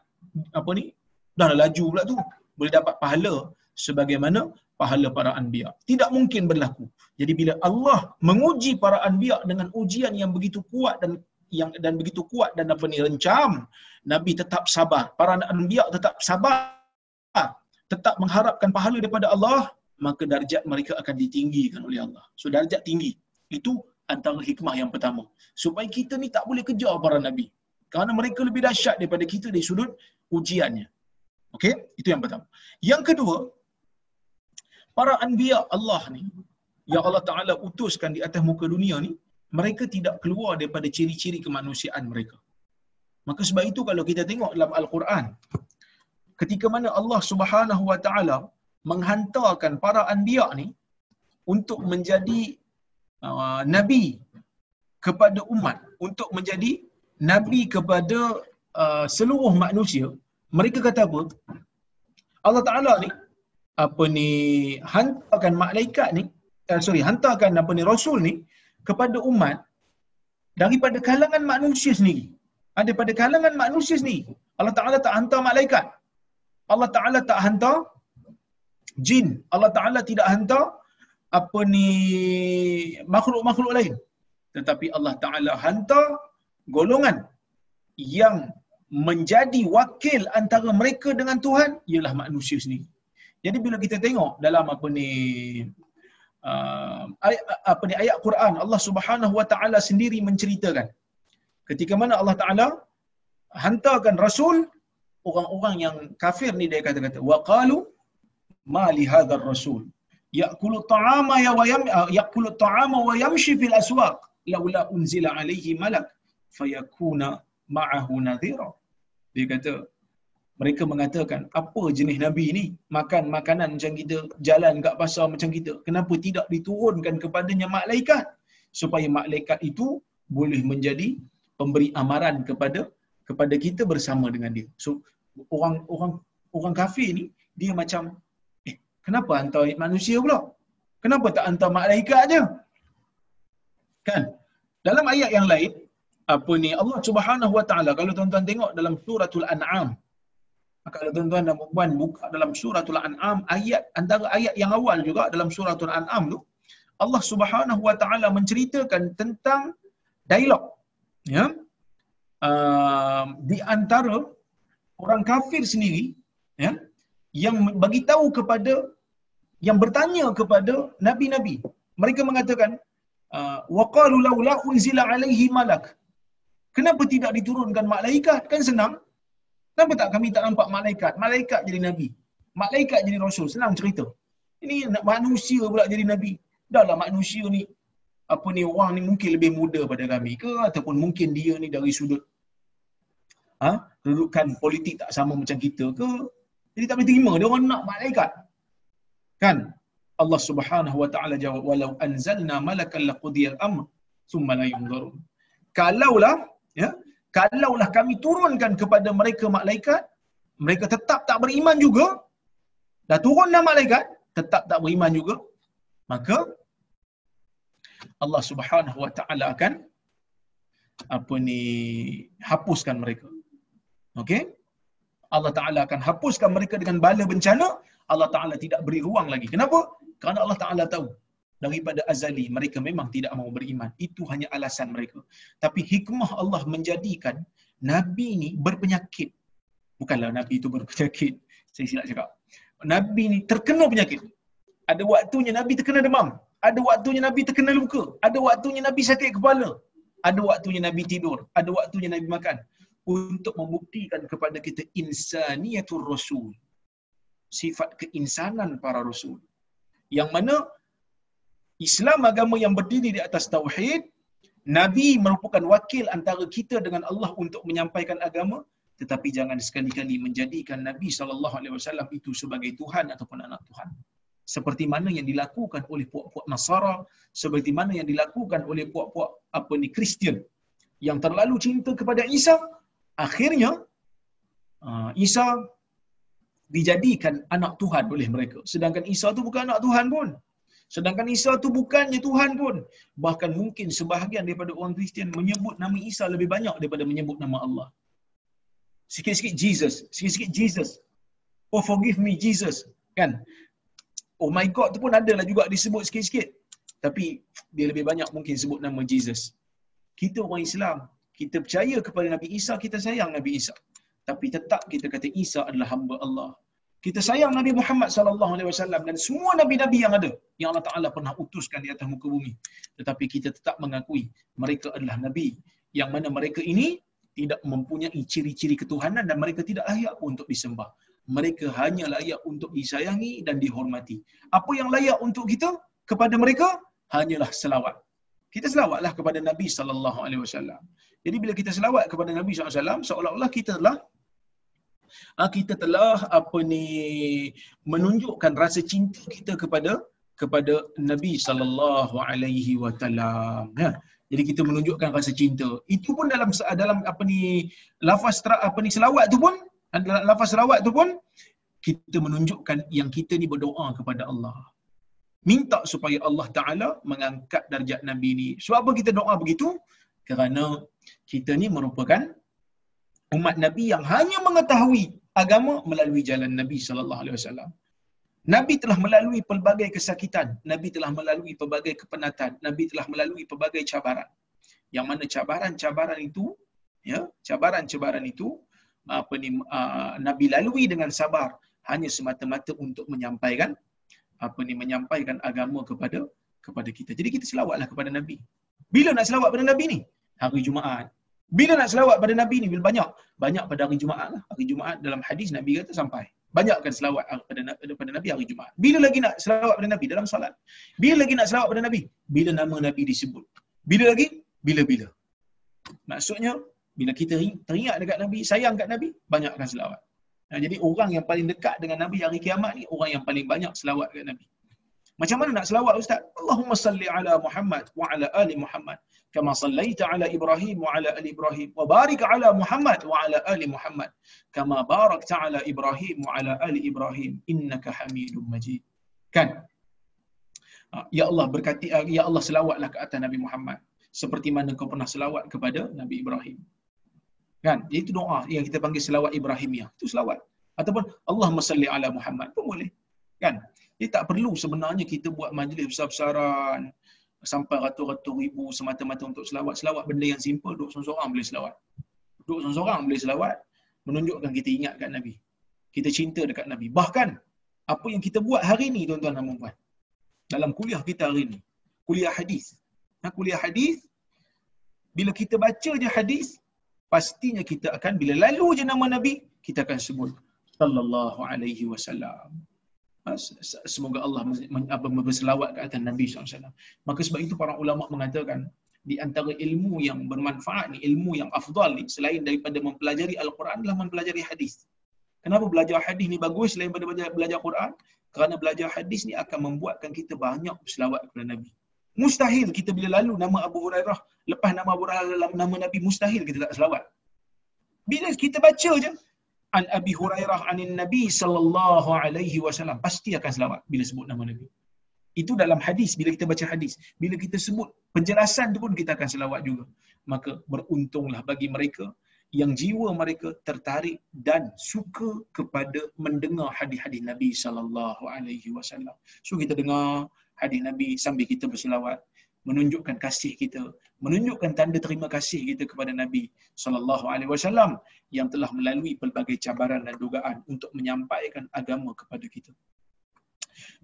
apa ni, dah laju pula tu. Boleh dapat pahala sebagaimana pahala para anbiya. Tidak mungkin berlaku. Jadi bila Allah menguji para anbiya dengan ujian yang begitu kuat dan yang dan begitu kuat dan apa ni rencam, Nabi tetap sabar. Para anbiya tetap sabar. Tetap mengharapkan pahala daripada Allah, maka darjat mereka akan ditinggikan oleh Allah. So darjat tinggi. Itu antara hikmah yang pertama. Supaya kita ni tak boleh kejar para nabi. Kerana mereka lebih dahsyat daripada kita dari sudut ujiannya. Okey, itu yang pertama. Yang kedua, para anbiya Allah ni yang Allah Taala utuskan di atas muka dunia ni, mereka tidak keluar daripada ciri-ciri kemanusiaan mereka. Maka sebab itu kalau kita tengok dalam Al-Quran, ketika mana Allah Subhanahu Wa Taala menghantarkan para anbiya ni untuk menjadi uh, nabi kepada umat untuk menjadi nabi kepada uh, seluruh manusia mereka kata apa Allah Taala ni apa ni hantarkan malaikat ni uh, sorry hantarkan apa ni rasul ni kepada umat daripada kalangan manusia sendiri. Ada ah, pada kalangan manusia sendiri. Allah Taala tak hantar malaikat. Allah Taala tak hantar jin. Allah Taala tidak hantar apa ni makhluk-makhluk lain. Tetapi Allah Taala hantar golongan yang menjadi wakil antara mereka dengan Tuhan ialah manusia sendiri. Jadi bila kita tengok dalam apa ni uh, ayat, apa ni ayat Quran Allah Subhanahu Wa Taala sendiri menceritakan ketika mana Allah Taala hantarkan rasul orang-orang yang kafir ni dia kata-kata waqalu ma li hadzal rasul ya'kulu ta'ama ya wa yam ya'kulu ta'ama wa yamshi fil aswaq laula unzila alaihi malak fayakuna ma'ahu nadhira. Dia kata mereka mengatakan apa jenis nabi ni makan makanan macam kita jalan kat pasar macam kita kenapa tidak diturunkan kepadanya malaikat supaya malaikat itu boleh menjadi pemberi amaran kepada kepada kita bersama dengan dia so orang orang orang kafir ni dia macam Kenapa hantar manusia pula? Kenapa tak hantar malaikat aja? Kan? Dalam ayat yang lain, apa ni Allah Subhanahu Wa Taala kalau tuan-tuan tengok dalam suratul An'am kalau tuan-tuan dan puan buka dalam suratul An'am ayat antara ayat yang awal juga dalam suratul An'am tu Allah Subhanahu Wa Taala menceritakan tentang dialog ya. Uh, di antara orang kafir sendiri ya yang bagi tahu kepada yang bertanya kepada nabi-nabi. Mereka mengatakan, uh, wa qalu laula unzila alaihi malak. Kenapa tidak diturunkan malaikat? Kan senang kenapa tak kami tak nampak malaikat? Malaikat jadi nabi. Malaikat jadi rasul. Senang cerita. Ini manusia pula jadi nabi. Dahlah manusia ni apa ni orang ni mungkin lebih muda pada kami ke? Ataupun mungkin dia ni dari sudut ha? Kedudukan politik tak sama macam kita ke? Jadi tak boleh terima. Dia orang nak malaikat. Kan? Allah Subhanahu wa taala jawab walau anzalna malakan laqudiyal amr thumma la yunzarun. Kalaulah ya kalaulah kami turunkan kepada mereka malaikat mereka tetap tak beriman juga dah turunlah malaikat tetap tak beriman juga maka Allah Subhanahu wa taala akan apa ni hapuskan mereka. Okey? Allah Taala akan hapuskan mereka dengan bala bencana. Allah Taala tidak beri ruang lagi. Kenapa? Kerana Allah Taala tahu daripada azali mereka memang tidak mahu beriman. Itu hanya alasan mereka. Tapi hikmah Allah menjadikan nabi ni berpenyakit. Bukanlah nabi itu berpenyakit. Saya silap cakap. Nabi ni terkena penyakit. Ada waktunya nabi terkena demam. Ada waktunya nabi terkena luka. Ada waktunya nabi sakit kepala. Ada waktunya nabi tidur. Ada waktunya nabi makan. Untuk membuktikan kepada kita insaniyatul rasul. Sifat keinsanan para rasul. Yang mana Islam agama yang berdiri di atas tauhid nabi merupakan wakil antara kita dengan Allah untuk menyampaikan agama tetapi jangan sekali-kali menjadikan nabi sallallahu alaihi wasallam itu sebagai tuhan ataupun anak tuhan seperti mana yang dilakukan oleh puak-puak Nasara seperti mana yang dilakukan oleh puak-puak apa ni Kristian yang terlalu cinta kepada Isa akhirnya uh, Isa dijadikan anak Tuhan oleh mereka. Sedangkan Isa tu bukan anak Tuhan pun. Sedangkan Isa tu bukannya Tuhan pun. Bahkan mungkin sebahagian daripada orang Kristian menyebut nama Isa lebih banyak daripada menyebut nama Allah. Sikit-sikit Jesus, sikit-sikit Jesus. Oh forgive me Jesus. Kan? Oh my God tu pun adalah juga disebut sikit-sikit. Tapi dia lebih banyak mungkin sebut nama Jesus. Kita orang Islam, kita percaya kepada Nabi Isa, kita sayang Nabi Isa. Tapi tetap kita kata Isa adalah hamba Allah. Kita sayang Nabi Muhammad sallallahu alaihi wasallam dan semua nabi-nabi yang ada yang Allah Taala pernah utuskan di atas muka bumi. Tetapi kita tetap mengakui mereka adalah nabi yang mana mereka ini tidak mempunyai ciri-ciri ketuhanan dan mereka tidak layak untuk disembah. Mereka hanya layak untuk disayangi dan dihormati. Apa yang layak untuk kita kepada mereka hanyalah selawat. Kita selawatlah kepada Nabi sallallahu alaihi wasallam. Jadi bila kita selawat kepada Nabi SAW, seolah-olah kita telah ah, kita telah apa ni menunjukkan rasa cinta kita kepada kepada Nabi sallallahu alaihi wasallam ya. Jadi kita menunjukkan rasa cinta. Itu pun dalam dalam apa ni lafaz apa ni selawat tu pun dalam lafaz selawat tu pun kita menunjukkan yang kita ni berdoa kepada Allah. Minta supaya Allah taala mengangkat darjat nabi ni. Sebab apa kita doa begitu? Kerana kita ni merupakan umat Nabi yang hanya mengetahui agama melalui jalan Nabi sallallahu alaihi wasallam. Nabi telah melalui pelbagai kesakitan, Nabi telah melalui pelbagai kepenatan, Nabi telah melalui pelbagai cabaran. Yang mana cabaran-cabaran itu, ya, cabaran-cabaran itu apa ni uh, Nabi lalui dengan sabar hanya semata-mata untuk menyampaikan apa ni menyampaikan agama kepada kepada kita. Jadi kita selawatlah kepada Nabi. Bila nak selawat pada Nabi ni? Hari Jumaat. Bila nak selawat pada Nabi ni? Bila banyak? Banyak pada hari Jumaat lah. Hari Jumaat dalam hadis Nabi kata sampai. Banyakkan selawat pada, pada Nabi hari Jumaat. Bila lagi nak selawat pada Nabi? Dalam salat. Bila lagi nak selawat pada Nabi? Bila nama Nabi disebut. Bila lagi? Bila-bila. Maksudnya, bila kita teringat dekat Nabi, sayang kat Nabi, banyakkan selawat. Nah, jadi orang yang paling dekat dengan Nabi hari kiamat ni, orang yang paling banyak selawat kat Nabi. Macam mana nak selawat Ustaz? Allahumma salli ala Muhammad wa ala ali Muhammad. Ibrahim wa ala ali Ibrahim. Wa barik ala Muhammad wa ala ali Muhammad. Kama barakta ala Ibrahim wa ala ali Ibrahim. Innaka hamidun majid. Kan? Ah, ya Allah berkati, ah, Ya Allah selawatlah ke atas Nabi Muhammad. Seperti mana kau pernah selawat kepada Nabi Ibrahim. Kan? Itu doa yang kita panggil selawat Ibrahimiyah. Itu selawat. Ataupun Allahumma salli ala Muhammad pun boleh. Kan? Jadi tak perlu sebenarnya kita buat majlis besar-besaran sampai ratus-ratus ribu semata-mata untuk selawat. Selawat benda yang simple, duduk seorang-seorang boleh selawat. Duduk seorang-seorang boleh selawat, menunjukkan kita ingat kat Nabi. Kita cinta dekat Nabi. Bahkan, apa yang kita buat hari ni, tuan-tuan dan puan dalam kuliah kita hari ni, kuliah hadis, nak kuliah hadis bila kita baca je hadis pastinya kita akan bila lalu je nama nabi kita akan sebut sallallahu alaihi wasallam Ha, semoga Allah berselawat ke atas Nabi SAW. Maka sebab itu para ulama mengatakan di antara ilmu yang bermanfaat ni, ilmu yang afdal ni selain daripada mempelajari Al-Quran adalah mempelajari hadis. Kenapa belajar hadis ni bagus selain daripada belajar, belajar Quran? Kerana belajar hadis ni akan membuatkan kita banyak berselawat kepada Nabi. Mustahil kita bila lalu nama Abu Hurairah, lepas nama Abu Hurairah dalam nama Nabi, mustahil kita tak selawat. Bila kita baca je, an Abi Hurairah anin Nabi sallallahu alaihi wasallam pasti akan selamat bila sebut nama Nabi. Itu dalam hadis bila kita baca hadis. Bila kita sebut penjelasan tu pun kita akan selawat juga. Maka beruntunglah bagi mereka yang jiwa mereka tertarik dan suka kepada mendengar hadis-hadis Nabi sallallahu alaihi wasallam. So kita dengar hadis Nabi sambil kita berselawat menunjukkan kasih kita, menunjukkan tanda terima kasih kita kepada Nabi sallallahu alaihi wasallam yang telah melalui pelbagai cabaran dan dugaan untuk menyampaikan agama kepada kita.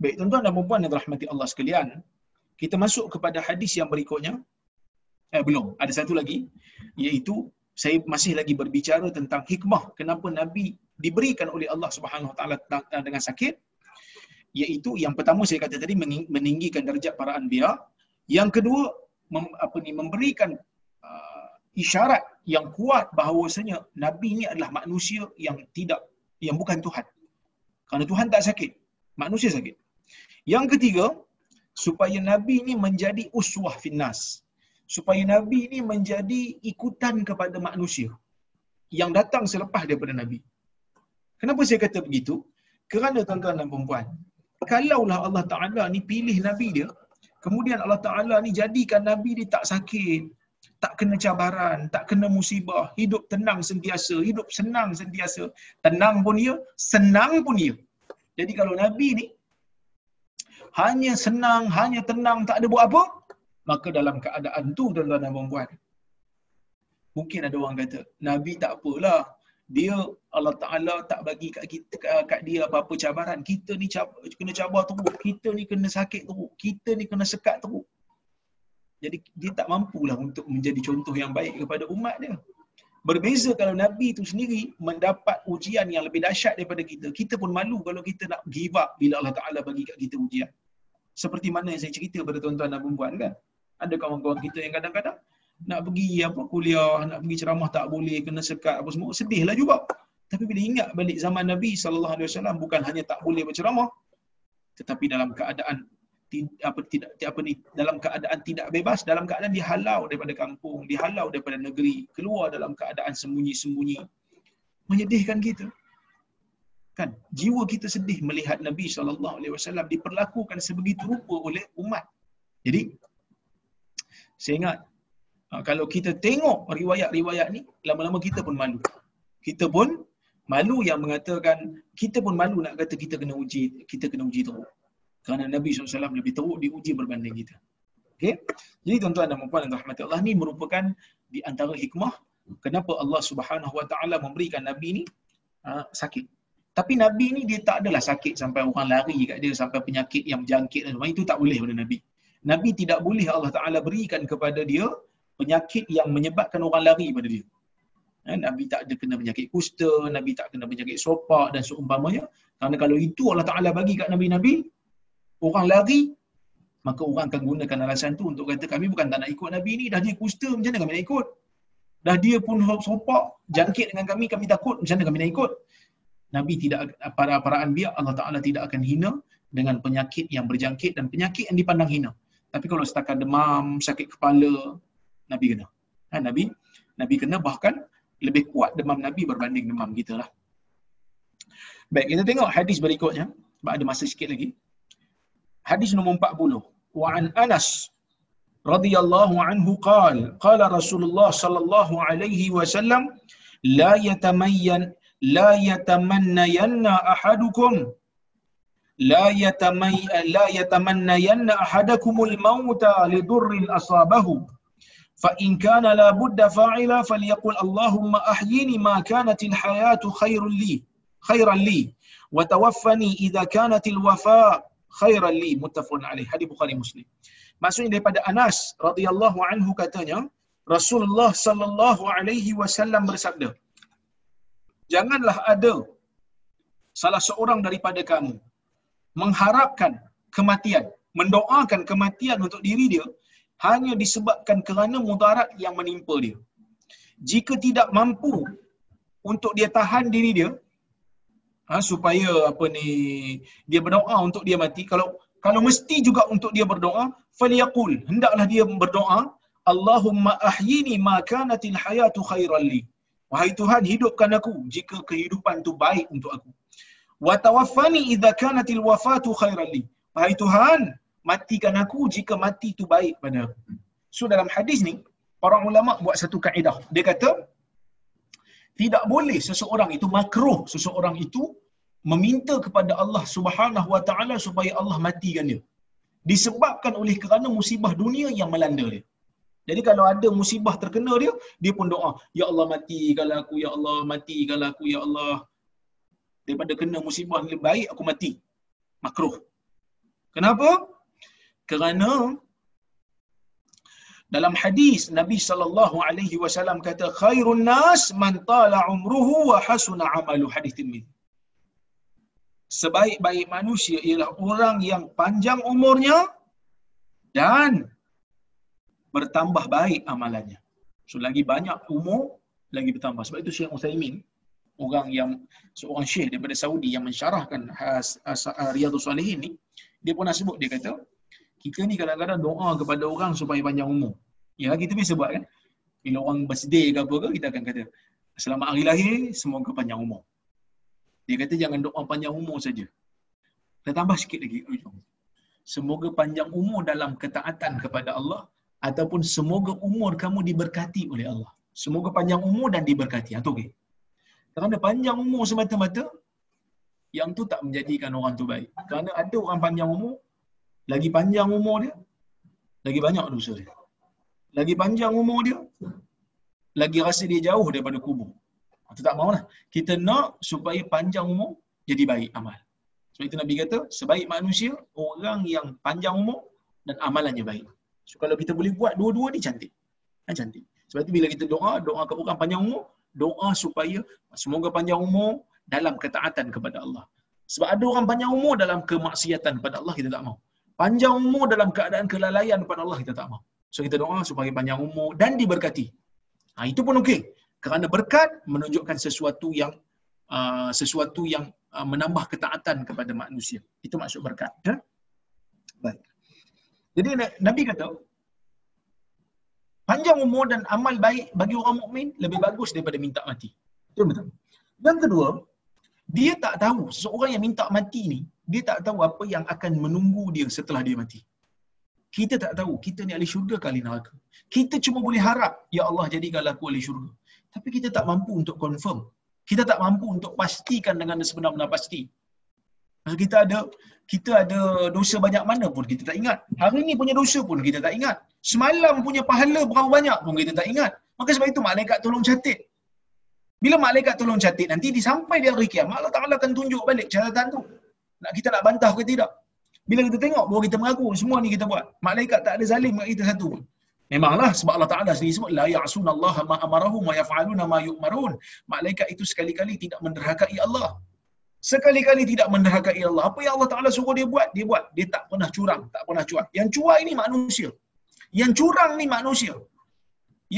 Baik, tuan-tuan dan puan yang dirahmati Allah sekalian, kita masuk kepada hadis yang berikutnya. Eh belum, ada satu lagi iaitu saya masih lagi berbicara tentang hikmah kenapa Nabi diberikan oleh Allah Subhanahu Taala dengan sakit iaitu yang pertama saya kata tadi meninggikan darjat para anbiya yang kedua, mem, apa ni memberikan uh, isyarat yang kuat bahawasanya nabi ini adalah manusia yang tidak yang bukan Tuhan. Kerana Tuhan tak sakit, manusia sakit. Yang ketiga, supaya nabi ini menjadi uswah finnas. Supaya nabi ini menjadi ikutan kepada manusia yang datang selepas daripada nabi. Kenapa saya kata begitu? Kerana tuan-tuan dan puan kalaulah Allah Taala ni pilih nabi dia Kemudian Allah Ta'ala ni jadikan Nabi ni tak sakit, tak kena cabaran, tak kena musibah, hidup tenang sentiasa, hidup senang sentiasa. Tenang pun dia, senang pun dia. Jadi kalau Nabi ni hanya senang, hanya tenang, tak ada buat apa, maka dalam keadaan tu tuan-tuan dan puan mungkin ada orang kata, Nabi tak apalah, dia Allah Taala tak bagi kat kita kat dia apa-apa cabaran. Kita ni cabar, kena cabar teruk. Kita ni kena sakit teruk. Kita ni kena sekat teruk. Jadi dia tak mampulah untuk menjadi contoh yang baik kepada umat dia. Berbeza kalau nabi itu sendiri mendapat ujian yang lebih dahsyat daripada kita. Kita pun malu kalau kita nak give up bila Allah Taala bagi kat kita ujian. Seperti mana yang saya cerita pada tuan-tuan dan puan kan? Ada kawan-kawan kita yang kadang-kadang nak pergi apa kuliah, nak pergi ceramah tak boleh, kena sekat apa semua, sedihlah juga. Tapi bila ingat balik zaman Nabi sallallahu alaihi wasallam bukan hanya tak boleh berceramah tetapi dalam keadaan apa tidak apa ni dalam keadaan tidak bebas dalam keadaan dihalau daripada kampung dihalau daripada negeri keluar dalam keadaan sembunyi-sembunyi. Menyedihkan kita. Kan? Jiwa kita sedih melihat Nabi sallallahu alaihi wasallam diperlakukan sebegitu rupa oleh umat. Jadi saya ingat Ha, kalau kita tengok riwayat-riwayat ni, lama-lama kita pun malu. Kita pun malu yang mengatakan, kita pun malu nak kata kita kena uji, kita kena uji teruk. Kerana Nabi SAW lebih teruk diuji berbanding kita. Okay? Jadi tuan-tuan dan puan yang rahmati Allah ni merupakan di antara hikmah kenapa Allah Subhanahu Wa Taala memberikan Nabi ni uh, sakit. Tapi Nabi ni dia tak adalah sakit sampai orang lari kat dia sampai penyakit yang berjangkit dan sebagainya itu tak boleh pada Nabi. Nabi tidak boleh Allah Taala berikan kepada dia penyakit yang menyebabkan orang lari pada dia. Ya, Nabi tak ada kena penyakit kusta, Nabi tak kena penyakit sopak dan seumpamanya. Kerana kalau itu Allah Ta'ala bagi kat Nabi-Nabi, orang lari, maka orang akan gunakan alasan tu untuk kata kami bukan tak nak ikut Nabi ni, dah dia kusta, macam mana kami nak ikut? Dah dia pun sopak, jangkit dengan kami, kami takut, macam mana kami nak ikut? Nabi tidak, para para anbiya, Allah Ta'ala tidak akan hina dengan penyakit yang berjangkit dan penyakit yang dipandang hina. Tapi kalau setakat demam, sakit kepala, Nabi kena. Ha, Nabi Nabi kena bahkan lebih kuat demam Nabi berbanding demam kita lah. Baik, kita tengok hadis berikutnya. Sebab ada masa sikit lagi. Hadis nombor 40. Wa an Anas radhiyallahu anhu qal qala Rasulullah sallallahu alaihi wasallam la yatamayyan la yatamannayanna ahadukum la yatamay la yatamannayanna ahadakumul mauta lidurrin asabahu فإن كان لا بد فاعلا فليقل اللهم أحيني ما كانت الحياة خير لي خيرا لي وتوفني إذا كانت wafa khairan li. Muttafaqun عليه حديث Bukhari Muslim. Maksudnya daripada Anas radhiyallahu anhu katanya Rasulullah sallallahu alaihi wasallam bersabda Janganlah ada salah seorang daripada kamu mengharapkan kematian mendoakan kematian untuk diri dia hanya disebabkan kerana mudarat yang menimpa dia. Jika tidak mampu untuk dia tahan diri dia, ha, supaya apa ni dia berdoa untuk dia mati kalau kalau mesti juga untuk dia berdoa falyaqul hendaklah dia berdoa Allahumma ahyini ma kanatil hayatu khairan li. Wahai Tuhan hidupkan aku jika kehidupan tu baik untuk aku. Wa tawaffani idza kanatil wafatu khairan li. Wahai Tuhan matikan aku jika mati tu baik pada aku. So dalam hadis ni para ulama buat satu kaedah. Dia kata tidak boleh seseorang itu makruh seseorang itu meminta kepada Allah Subhanahu Wa Taala supaya Allah matikan dia. Disebabkan oleh kerana musibah dunia yang melanda dia. Jadi kalau ada musibah terkena dia dia pun doa ya Allah matikan aku ya Allah matikan aku ya Allah. Daripada kena musibah lebih baik aku mati. Makruh. Kenapa kerana dalam hadis Nabi sallallahu alaihi wasallam kata khairun nas man tala umruhu wa hasuna amalu hadis Tirmizi. Sebaik-baik manusia ialah orang yang panjang umurnya dan bertambah baik amalannya. So lagi banyak umur lagi bertambah. Sebab itu Syekh Utsaimin orang yang seorang syekh daripada Saudi yang mensyarahkan Riyadhus Salihin ni dia pernah sebut dia kata kita ni kadang-kadang doa kepada orang supaya panjang umur. Ya, kita biasa buat kan. Bila orang birthday ke apa ke, kita akan kata, selamat hari lahir, semoga panjang umur. Dia kata jangan doa panjang umur saja. Kita tambah sikit lagi. Semoga panjang umur dalam ketaatan kepada Allah ataupun semoga umur kamu diberkati oleh Allah. Semoga panjang umur dan diberkati. Atau okey. Kerana panjang umur semata-mata yang tu tak menjadikan orang tu baik. Kerana ada orang panjang umur lagi panjang umur dia, lagi banyak dosa dia. Lagi panjang umur dia, lagi rasa dia jauh daripada kubur. Itu tak maulah. Kita nak supaya panjang umur jadi baik amal. Sebab itu Nabi kata, sebaik manusia, orang yang panjang umur dan amalannya baik. So kalau kita boleh buat dua-dua ni cantik. Kan cantik. Sebab itu bila kita doa, doa ke orang panjang umur, doa supaya semoga panjang umur dalam ketaatan kepada Allah. Sebab ada orang panjang umur dalam kemaksiatan kepada Allah, kita tak mau panjang umur dalam keadaan kelalaian kepada Allah kita tak mahu. So kita doa supaya panjang umur dan diberkati. Ha, itu pun okey. Kerana berkat menunjukkan sesuatu yang uh, sesuatu yang uh, menambah ketaatan kepada manusia. Itu maksud berkat. Ya? Baik. Jadi Nabi kata, panjang umur dan amal baik bagi orang mukmin lebih bagus daripada minta mati. Itu betul. Yang kedua, dia tak tahu seseorang yang minta mati ni dia tak tahu apa yang akan menunggu dia setelah dia mati. Kita tak tahu kita ni ahli syurga kali neraka. Kita cuma boleh harap, ya Allah jadikanlah aku ahli syurga. Tapi kita tak mampu untuk confirm. Kita tak mampu untuk pastikan dengan sebenar-benar pasti. Maksud kita ada kita ada dosa banyak mana pun kita tak ingat. Hari ni punya dosa pun kita tak ingat. Semalam punya pahala berapa banyak pun kita tak ingat. Maka sebab itu malaikat tolong catat. Bila malaikat tolong catat nanti disampai di hari kiamat Allah Taala akan tunjuk balik catatan tu. Nak kita nak bantah ke tidak? Bila kita tengok baru kita mengaku semua ni kita buat. Malaikat tak ada zalim kat kita satu pun. Memanglah sebab Allah Taala sendiri sebut la ya'sunallaha ma amarahum wa yaf'aluna ma yu'marun. Malaikat itu sekali-kali tidak menderhakai Allah. Sekali-kali tidak menderhakai Allah. Apa yang Allah Taala suruh dia buat, dia buat. Dia tak pernah curang, tak pernah cuak. Yang cuak ini manusia. Yang curang ni manusia.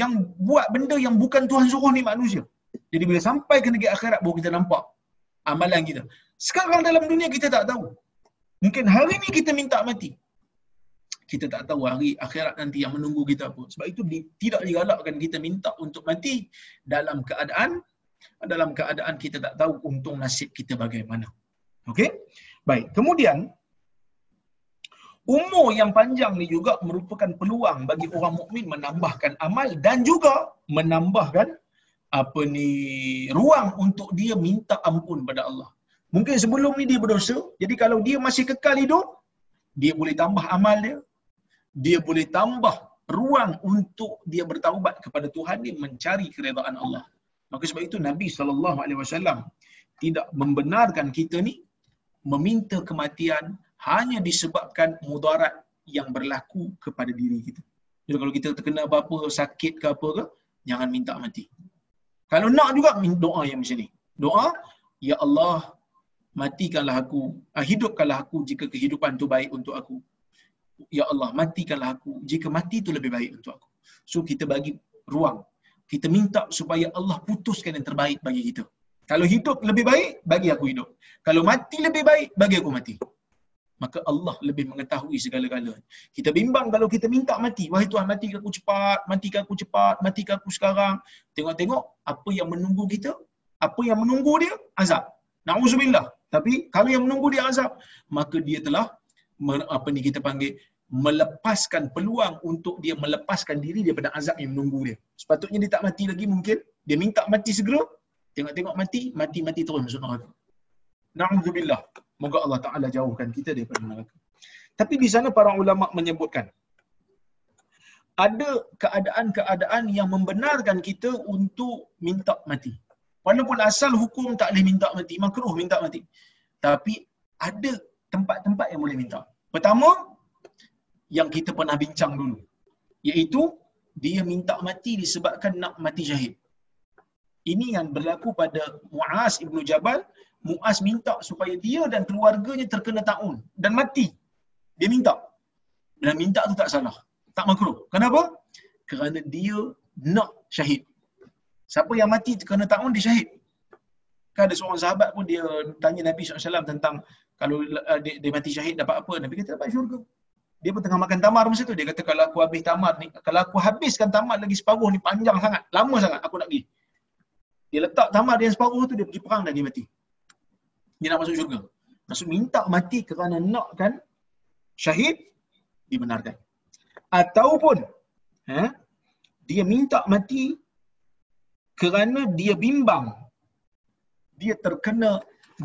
Yang buat benda yang bukan Tuhan suruh ni manusia. Jadi bila sampai ke negeri akhirat baru kita nampak amalan kita. Sekarang dalam dunia kita tak tahu. Mungkin hari ni kita minta mati. Kita tak tahu hari akhirat nanti yang menunggu kita apa. Sebab itu tidak digalakkan kita minta untuk mati dalam keadaan dalam keadaan kita tak tahu untung nasib kita bagaimana. Okey? Baik. Kemudian umur yang panjang ni juga merupakan peluang bagi orang mukmin menambahkan amal dan juga menambahkan apa ni ruang untuk dia minta ampun pada Allah. Mungkin sebelum ni dia berdosa, jadi kalau dia masih kekal hidup, dia boleh tambah amal dia. Dia boleh tambah ruang untuk dia bertaubat kepada Tuhan dia mencari keredaan Allah. Maka sebab itu Nabi sallallahu alaihi wasallam tidak membenarkan kita ni meminta kematian hanya disebabkan mudarat yang berlaku kepada diri kita. Jadi kalau kita terkena apa-apa sakit ke apa ke, jangan minta mati. Kalau nak juga doa yang macam ni. Doa, ya Allah, matikanlah aku, ah, hidupkanlah aku jika kehidupan tu baik untuk aku. Ya Allah, matikanlah aku jika mati tu lebih baik untuk aku. So kita bagi ruang. Kita minta supaya Allah putuskan yang terbaik bagi kita. Kalau hidup lebih baik, bagi aku hidup. Kalau mati lebih baik, bagi aku mati. Maka Allah lebih mengetahui segala-galanya. Kita bimbang kalau kita minta mati. Wahai Tuhan, matikan aku cepat, matikan aku cepat, matikan aku sekarang. Tengok-tengok apa yang menunggu kita. Apa yang menunggu dia? Azab. Na'udzubillah. Tapi kalau yang menunggu dia azab, maka dia telah apa ni kita panggil melepaskan peluang untuk dia melepaskan diri daripada azab yang menunggu dia. Sepatutnya dia tak mati lagi mungkin. Dia minta mati segera. Tengok-tengok mati, mati-mati terus masuk neraka. Na'udzubillah. Moga Allah Ta'ala jauhkan kita daripada neraka. Tapi di sana para ulama menyebutkan ada keadaan-keadaan yang membenarkan kita untuk minta mati. Walaupun asal hukum tak boleh minta mati, makruh minta mati. Tapi ada tempat-tempat yang boleh minta. Pertama, yang kita pernah bincang dulu. Iaitu, dia minta mati disebabkan nak mati syahid. Ini yang berlaku pada Mu'az Ibn Jabal. Mu'az minta supaya dia dan keluarganya terkena ta'un dan mati. Dia minta. Dan minta tu tak salah. Tak makruh. Kenapa? Kerana dia nak syahid. Siapa yang mati terkena ta'un, dia syahid. Kan ada seorang sahabat pun dia tanya Nabi SAW tentang kalau uh, dia, dia mati syahid dapat apa? Nabi kata dapat syurga. Dia pun tengah makan tamar masa tu. Dia kata kalau aku habis tamar ni, kalau aku habiskan tamar lagi separuh ni panjang sangat, lama sangat aku nak pergi. Dia letak tamar dia separuh tu, dia pergi perang dan dia mati. Dia nak masuk syurga. Maksud minta mati kerana nakkan syahid, dibenarkan. Ataupun, ha, dia minta mati kerana dia bimbang dia terkena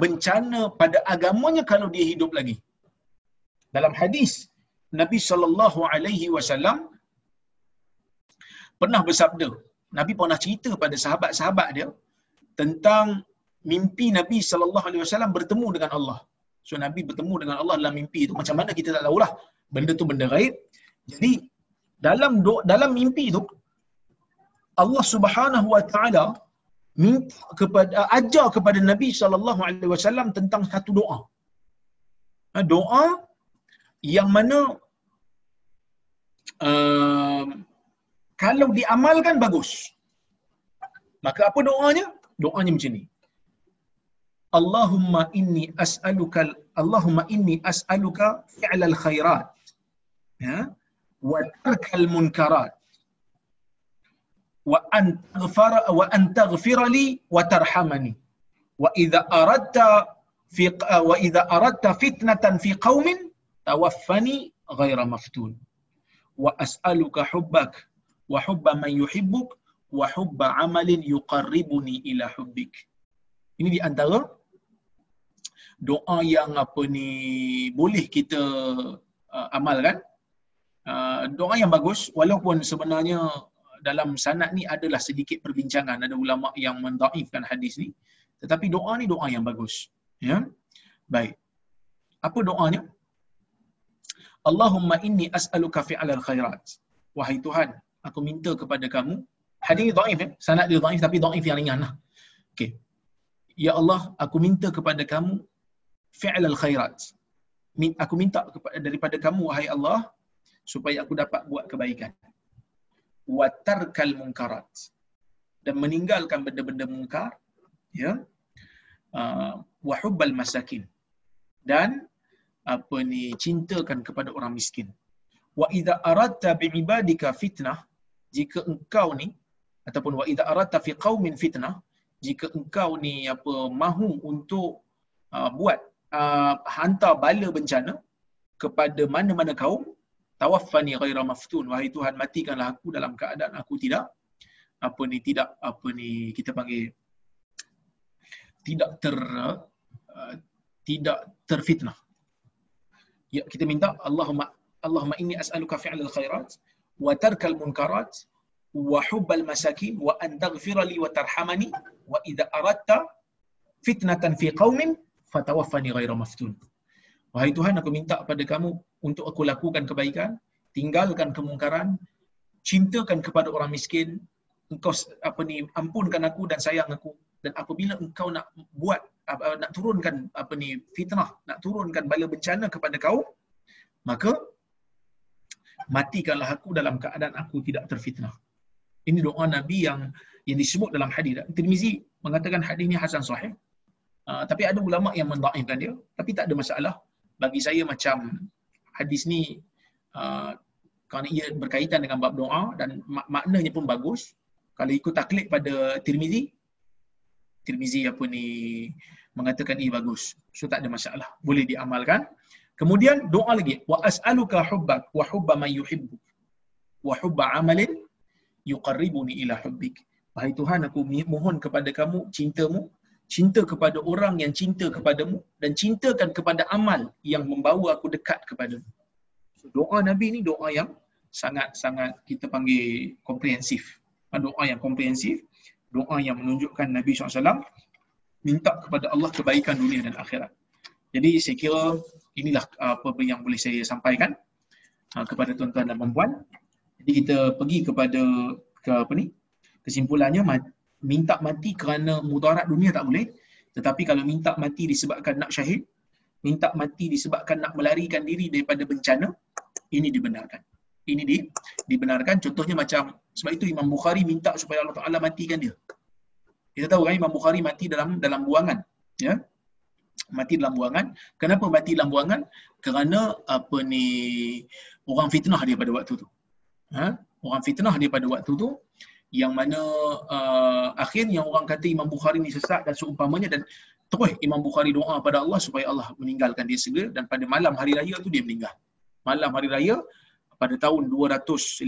bencana pada agamanya kalau dia hidup lagi. Dalam hadis Nabi sallallahu alaihi wasallam pernah bersabda, Nabi pernah cerita pada sahabat-sahabat dia tentang mimpi Nabi sallallahu alaihi wasallam bertemu dengan Allah. So Nabi bertemu dengan Allah dalam mimpi itu macam mana kita tak tahulah. Benda tu benda gaib. Jadi dalam do, dalam mimpi itu Allah Subhanahu wa taala minta kepada ajar kepada Nabi sallallahu alaihi wasallam tentang satu doa. Ha, doa yang mana uh, kalau diamalkan bagus. Maka apa doanya? Doanya macam ni. Allahumma inni as'aluka Allahumma inni as'aluka fi'lal khairat. Ya. Wa tarkal munkarat wa an taghfar wa an taghfir li wa tarhamani wa idza aradta fi wa idza aradta fitnatan fi qaumin tawaffani ghaira maftun wa as'aluka hubbak wa hubba man yuhibbuk wa hubba amalin yuqarribuni ila hubbik ini di antara doa yang apa ni boleh kita uh, amalkan? Uh, doa yang bagus walaupun sebenarnya dalam sanad ni adalah sedikit perbincangan ada ulama yang mendaifkan hadis ni tetapi doa ni doa yang bagus ya? Baik. Apa doanya? Allahumma inni as'aluka fi'alal khairat. Wahai tuhan aku minta kepada kamu. Hadis dhaif ya sanad dia dhaif tapi dhaif yang ringan lah. Okey. Ya Allah aku minta kepada kamu fi'alal khairat aku minta daripada kamu wahai Allah supaya aku dapat buat kebaikan. Wa tarkal munkarat. Dan meninggalkan benda-benda mungkar ya. Uh, wa hubbal masakin. Dan apa ni cintakan kepada orang miskin. Wa idza aradta bi ibadika fitnah jika engkau ni ataupun wa idza aradta fi qaumin fitnah jika engkau ni apa mahu untuk uh, buat uh, hantar bala bencana kepada mana-mana kaum. Tawaffani ghaira maftun. Wahai Tuhan matikanlah aku dalam keadaan aku tidak apa ni tidak apa ni kita panggil tidak ter uh, tidak terfitnah. Ya kita minta Allahumma Allahumma inni as'aluka fi'lal khairat wa tarkal munkarat wa hubbal masakin wa an taghfira li wa tarhamani wa idza aradta fitnatan fi qaumin fatawaffani ghaira maftun Wahai Tuhan, aku minta pada kamu untuk aku lakukan kebaikan, tinggalkan kemungkaran, cintakan kepada orang miskin, engkau apa ni ampunkan aku dan sayang aku dan apabila engkau nak buat nak turunkan apa ni fitnah, nak turunkan bala bencana kepada kau, maka matikanlah aku dalam keadaan aku tidak terfitnah. Ini doa Nabi yang yang disebut dalam hadis. Tirmizi mengatakan hadis ini hasan sahih. Uh, tapi ada ulama yang mendhaifkan dia, tapi tak ada masalah. Bagi saya macam hadis ni uh, kerana ia berkaitan dengan bab doa dan mak- maknanya pun bagus. Kalau ikut taklid pada Tirmizi, Tirmizi apa ni mengatakan ini bagus. So tak ada masalah. Boleh diamalkan. Kemudian doa lagi. Wa as'aluka hubbak wa hubba man yuhibbuk. Wa hubba amalin yuqarribuni ila hubbik. Wahai Tuhan, aku mohon kepada kamu cintamu, cinta kepada orang yang cinta kepadamu dan cintakan kepada amal yang membawa aku dekat kepadamu. So, doa Nabi ni doa yang sangat-sangat kita panggil komprehensif. Ha, doa yang komprehensif, doa yang menunjukkan Nabi SAW minta kepada Allah kebaikan dunia dan akhirat. Jadi saya kira inilah apa yang boleh saya sampaikan ha, kepada tuan-tuan dan puan-puan. Jadi kita pergi kepada ke apa ni? Kesimpulannya minta mati kerana mudarat dunia tak boleh. Tetapi kalau minta mati disebabkan nak syahid, minta mati disebabkan nak melarikan diri daripada bencana, ini dibenarkan. Ini di, dibenarkan. Contohnya macam, sebab itu Imam Bukhari minta supaya Allah Ta'ala matikan dia. Kita tahu kan Imam Bukhari mati dalam dalam buangan. Ya, mati dalam buangan. Kenapa mati dalam buangan? Kerana apa ni orang fitnah dia pada waktu tu. Ha? Orang fitnah dia pada waktu tu yang mana uh, akhirnya orang kata Imam Bukhari ni sesat dan seumpamanya dan terus Imam Bukhari doa pada Allah supaya Allah meninggalkan dia segera dan pada malam hari raya tu dia meninggal. Malam hari raya pada tahun 256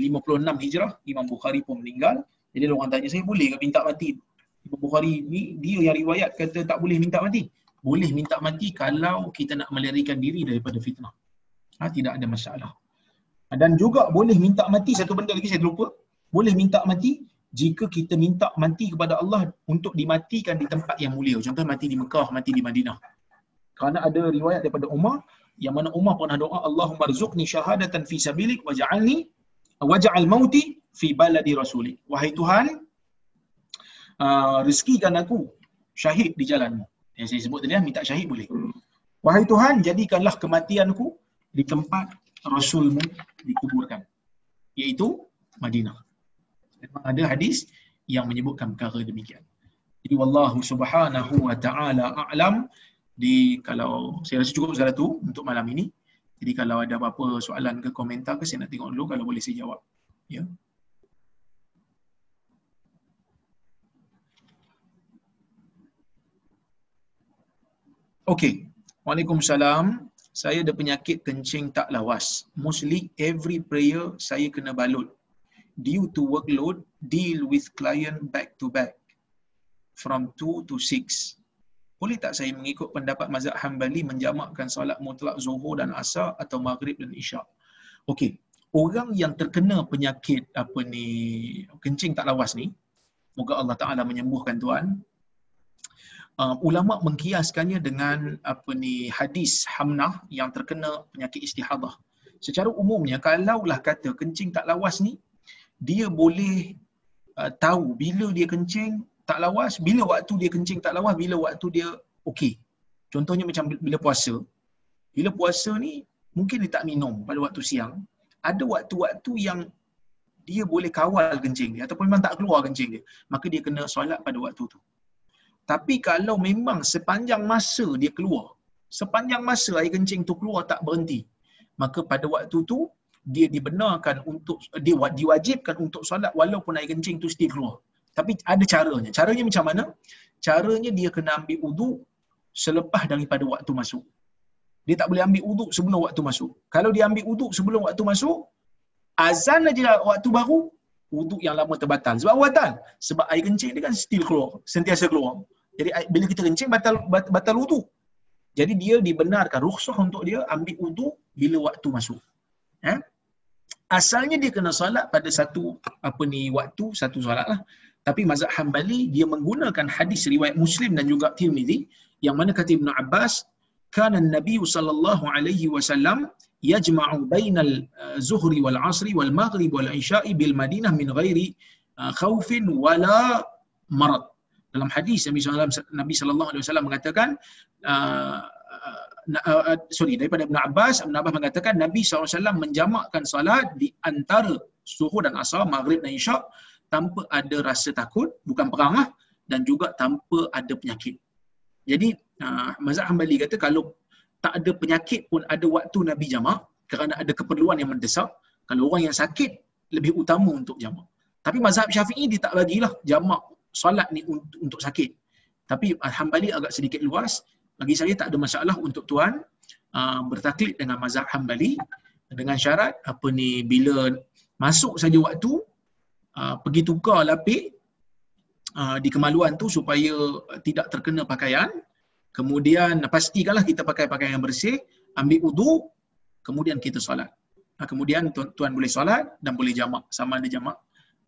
Hijrah Imam Bukhari pun meninggal. Jadi orang tanya saya boleh ke minta mati? Imam Bukhari ni dia yang riwayat kata tak boleh minta mati. Boleh minta mati kalau kita nak melarikan diri daripada fitnah. Ha, tidak ada masalah. Dan juga boleh minta mati satu benda lagi saya terlupa. Boleh minta mati jika kita minta mati kepada Allah untuk dimatikan di tempat yang mulia. Contoh mati di Mekah, mati di Madinah. Kerana ada riwayat daripada Umar yang mana Umar pernah doa Allahumma rzuqni syahadatan fi sabilik waj'alni waj'al mauti fi baladi rasuli. Wahai Tuhan, uh, rezekikan aku syahid di jalanmu. Yang saya sebut tadi lah, minta syahid boleh. Wahai Tuhan, jadikanlah kematianku di tempat Rasulmu dikuburkan. Iaitu Madinah. Memang ada hadis yang menyebutkan perkara demikian. Jadi wallahu subhanahu wa ta'ala a'lam di kalau saya rasa cukup salah tu untuk malam ini. Jadi kalau ada apa-apa soalan ke komentar ke saya nak tengok dulu kalau boleh saya jawab. Ya. Okey. Waalaikumsalam. Saya ada penyakit kencing tak lawas. Mostly every prayer saya kena balut. Due to workload, deal with client back to back. From 2 to 6. Boleh tak saya mengikut pendapat mazhab Hambali menjamakkan solat mutlak zuhur dan asar atau maghrib dan isyak? Okey. Orang yang terkena penyakit apa ni kencing tak lawas ni, moga Allah Taala menyembuhkan tuan, uh, ulama mengkiaskannya dengan apa ni hadis Hamnah yang terkena penyakit istihadah. Secara umumnya kalaulah kata kencing tak lawas ni dia boleh uh, tahu bila dia kencing tak lawas, bila waktu dia kencing tak lawas, bila waktu dia okey. Contohnya macam bila puasa. Bila puasa ni mungkin dia tak minum pada waktu siang. Ada waktu-waktu yang dia boleh kawal kencing dia ataupun memang tak keluar kencing dia. Maka dia kena solat pada waktu tu. Tapi kalau memang sepanjang masa dia keluar, sepanjang masa air kencing tu keluar tak berhenti, maka pada waktu tu dia dibenarkan untuk dia diwajibkan untuk solat walaupun air kencing tu still keluar. Tapi ada caranya. Caranya macam mana? Caranya dia kena ambil uduk selepas daripada waktu masuk. Dia tak boleh ambil uduk sebelum waktu masuk. Kalau dia ambil uduk sebelum waktu masuk, azan aja waktu baru, uduk yang lama terbatal. Sebab batal? Sebab air kencing dia kan still keluar, sentiasa keluar. Jadi bila kita kencing batal batal, batal uduk. Jadi dia dibenarkan rukhsah untuk dia ambil uduk bila waktu masuk. Ha? Asalnya dia kena solat pada satu apa ni waktu satu solat lah. Tapi mazhab Hambali dia menggunakan hadis riwayat Muslim dan juga Tirmizi yang mana kata Ibn Abbas kana an-nabi sallallahu alaihi wasallam yajma'u bainal uh, zuhri wal asri wal maghrib wal isya'i bil madinah min ghairi uh, khaufin wala marad dalam hadis Nabi Nabi sallallahu alaihi wasallam mengatakan uh, uh, uh, sorry daripada Ibn Abbas Ibn Abbas mengatakan Nabi SAW menjamakkan salat di antara zuhur dan asar maghrib dan isyak tanpa ada rasa takut bukan perang lah dan juga tanpa ada penyakit jadi uh, mazhab Hanbali kata kalau tak ada penyakit pun ada waktu Nabi jamak kerana ada keperluan yang mendesak kalau orang yang sakit lebih utama untuk jamak tapi mazhab Syafi'i dia tak bagilah jamak solat ni untuk, untuk sakit. Tapi Hanbali agak sedikit luas. Bagi saya tak ada masalah untuk tuan uh, bertaklid dengan mazhab Hanbali dengan syarat apa ni bila masuk saja waktu uh, pergi tukar lapik uh, di kemaluan tu supaya tidak terkena pakaian. Kemudian pastikanlah kita pakai pakaian yang bersih, ambil wudu, kemudian kita solat. Uh, kemudian tuan, tuan boleh solat dan boleh jamak. Sama ada jamak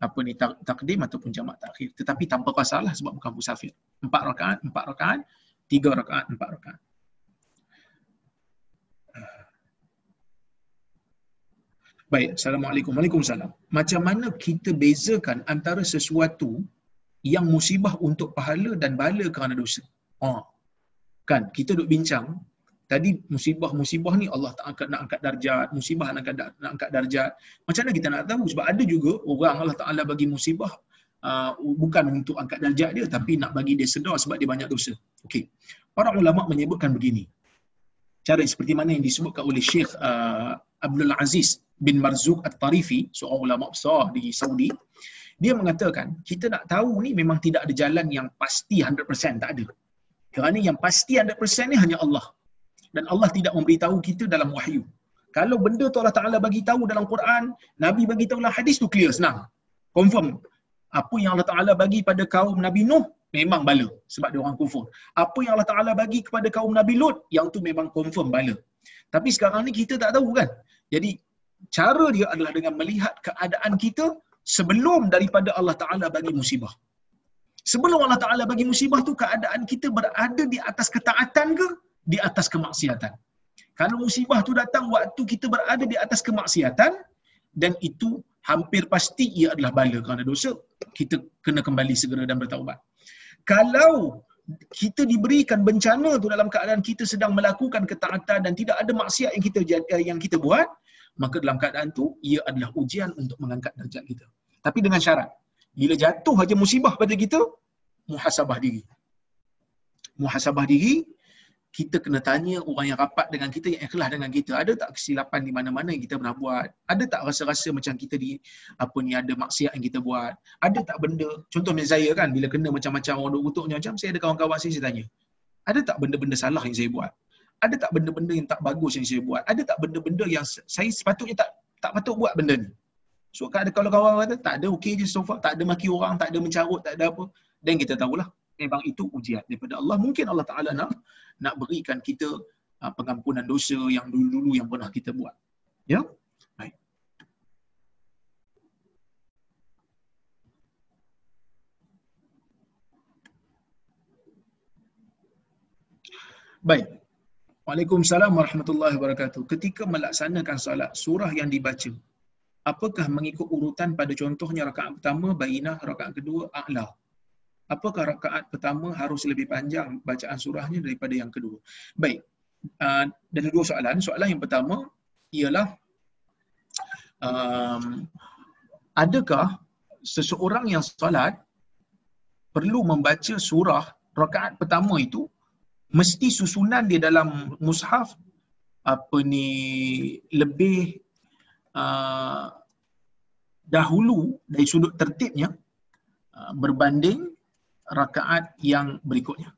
apa ni takdim ataupun jamak takhir tetapi tanpa qasar lah sebab bukan musafir empat rakaat empat rakaat tiga rakaat empat rakaat Baik, Assalamualaikum. Waalaikumsalam. Macam mana kita bezakan antara sesuatu yang musibah untuk pahala dan bala kerana dosa? Oh. Kan, kita duk bincang, tadi musibah-musibah ni Allah tak angkat nak angkat darjat, musibah nak angkat nak angkat darjat. Macam mana kita nak tahu sebab ada juga orang Allah Taala bagi musibah uh, bukan untuk angkat darjat dia tapi nak bagi dia sedar sebab dia banyak dosa. Okey. Para ulama menyebutkan begini. Cara seperti mana yang disebutkan oleh Syekh uh, Abdul Aziz bin Marzuq At-Tarifi, seorang ulama besar di Saudi, dia mengatakan kita nak tahu ni memang tidak ada jalan yang pasti 100% tak ada. Kerana yang pasti 100% ni hanya Allah dan Allah tidak memberitahu kita dalam wahyu. Kalau benda tu Allah Taala bagi tahu dalam Quran, Nabi bagi tahu dalam hadis tu clear senang. Confirm. Apa yang Allah Taala bagi pada kaum Nabi Nuh memang bala sebab dia orang kufur. Apa yang Allah Taala bagi kepada kaum Nabi Lut yang tu memang confirm bala. Tapi sekarang ni kita tak tahu kan. Jadi cara dia adalah dengan melihat keadaan kita sebelum daripada Allah Taala bagi musibah. Sebelum Allah Taala bagi musibah tu keadaan kita berada di atas ketaatan ke di atas kemaksiatan. Kalau musibah tu datang waktu kita berada di atas kemaksiatan dan itu hampir pasti ia adalah bala kerana dosa, kita kena kembali segera dan bertaubat. Kalau kita diberikan bencana tu dalam keadaan kita sedang melakukan ketaatan dan tidak ada maksiat yang kita yang kita buat, maka dalam keadaan tu ia adalah ujian untuk mengangkat darjat kita. Tapi dengan syarat, bila jatuh aja musibah pada kita, muhasabah diri. Muhasabah diri, kita kena tanya orang yang rapat dengan kita yang ikhlas dengan kita ada tak kesilapan di mana-mana yang kita pernah buat? Ada tak rasa-rasa macam kita di apa ni ada maksiat yang kita buat? Ada tak benda? Contoh macam saya kan bila kena macam-macam orang duk kutuknya macam saya ada kawan-kawan saya saya tanya ada tak benda-benda salah yang saya buat? Ada tak benda-benda yang tak bagus yang saya buat? Ada tak benda-benda yang saya sepatutnya tak tak patut buat benda ni? So kalau kawan kata tak ada okey je so far. Tak ada maki orang tak ada mencarut tak ada apa. Dan kita tahulah memang itu ujian daripada Allah. Mungkin Allah Taala nak nak berikan kita uh, pengampunan dosa yang dulu-dulu yang pernah kita buat. Ya? Baik. Baik. Waalaikumsalam warahmatullahi wabarakatuh. Ketika melaksanakan solat, surah yang dibaca, apakah mengikut urutan pada contohnya rakaat pertama, bainah, rakaat kedua, a'la? Apakah rakaat pertama harus lebih panjang bacaan surahnya daripada yang kedua. Baik. Uh, ada dua soalan. Soalan yang pertama ialah um, adakah seseorang yang solat perlu membaca surah rakaat pertama itu mesti susunan dia dalam mushaf apa ni lebih uh, dahulu dari sudut tertibnya uh, berbanding rakaat yang berikutnya.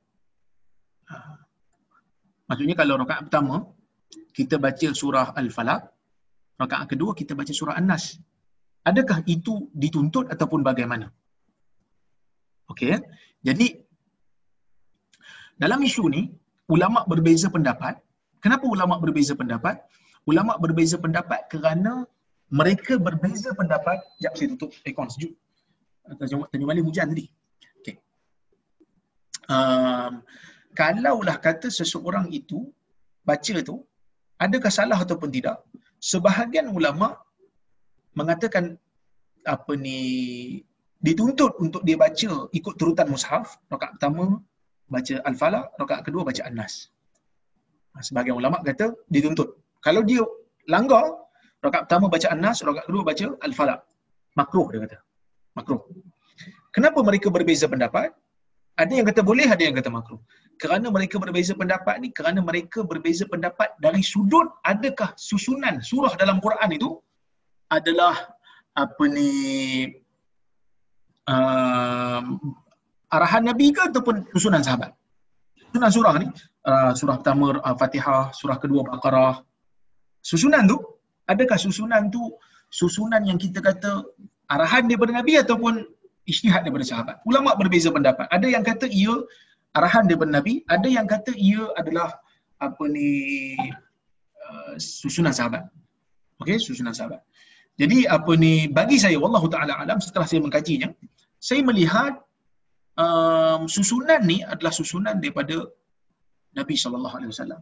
Ha. Maksudnya kalau rakaat pertama kita baca surah Al-Falaq, rakaat kedua kita baca surah An-Nas. Adakah itu dituntut ataupun bagaimana? Okey. Jadi dalam isu ni ulama berbeza pendapat. Kenapa ulama berbeza pendapat? Ulama berbeza pendapat kerana mereka berbeza pendapat. Sekejap saya tutup aircon sejuk. Tanya balik hujan tadi um, kalaulah kata seseorang itu baca tu adakah salah ataupun tidak? Sebahagian ulama mengatakan apa ni dituntut untuk dia baca ikut turutan mushaf, rakaat pertama baca Al-Falaq, rakaat kedua baca An-Nas. Ha, sebahagian ulama kata dituntut. Kalau dia langgar, rakaat pertama baca An-Nas, rakaat kedua baca Al-Falaq. Makruh dia kata. Makruh. Kenapa mereka berbeza pendapat? Ada yang kata boleh, ada yang kata makruh. Kerana mereka berbeza pendapat ni, kerana mereka berbeza pendapat dari sudut adakah susunan surah dalam Quran itu adalah apa ni uh, arahan Nabi ke ataupun susunan sahabat. Susunan surah ni, uh, surah pertama uh, Fatihah, surah kedua Baqarah. Susunan tu, adakah susunan tu susunan yang kita kata arahan daripada Nabi ataupun isytihad daripada sahabat. Ulama berbeza pendapat. Ada yang kata ia arahan daripada Nabi, ada yang kata ia adalah apa ni uh, susunan sahabat. Okey, susunan sahabat. Jadi apa ni bagi saya wallahu taala alam setelah saya mengkajinya, saya melihat um, susunan ni adalah susunan daripada Nabi sallallahu alaihi wasallam.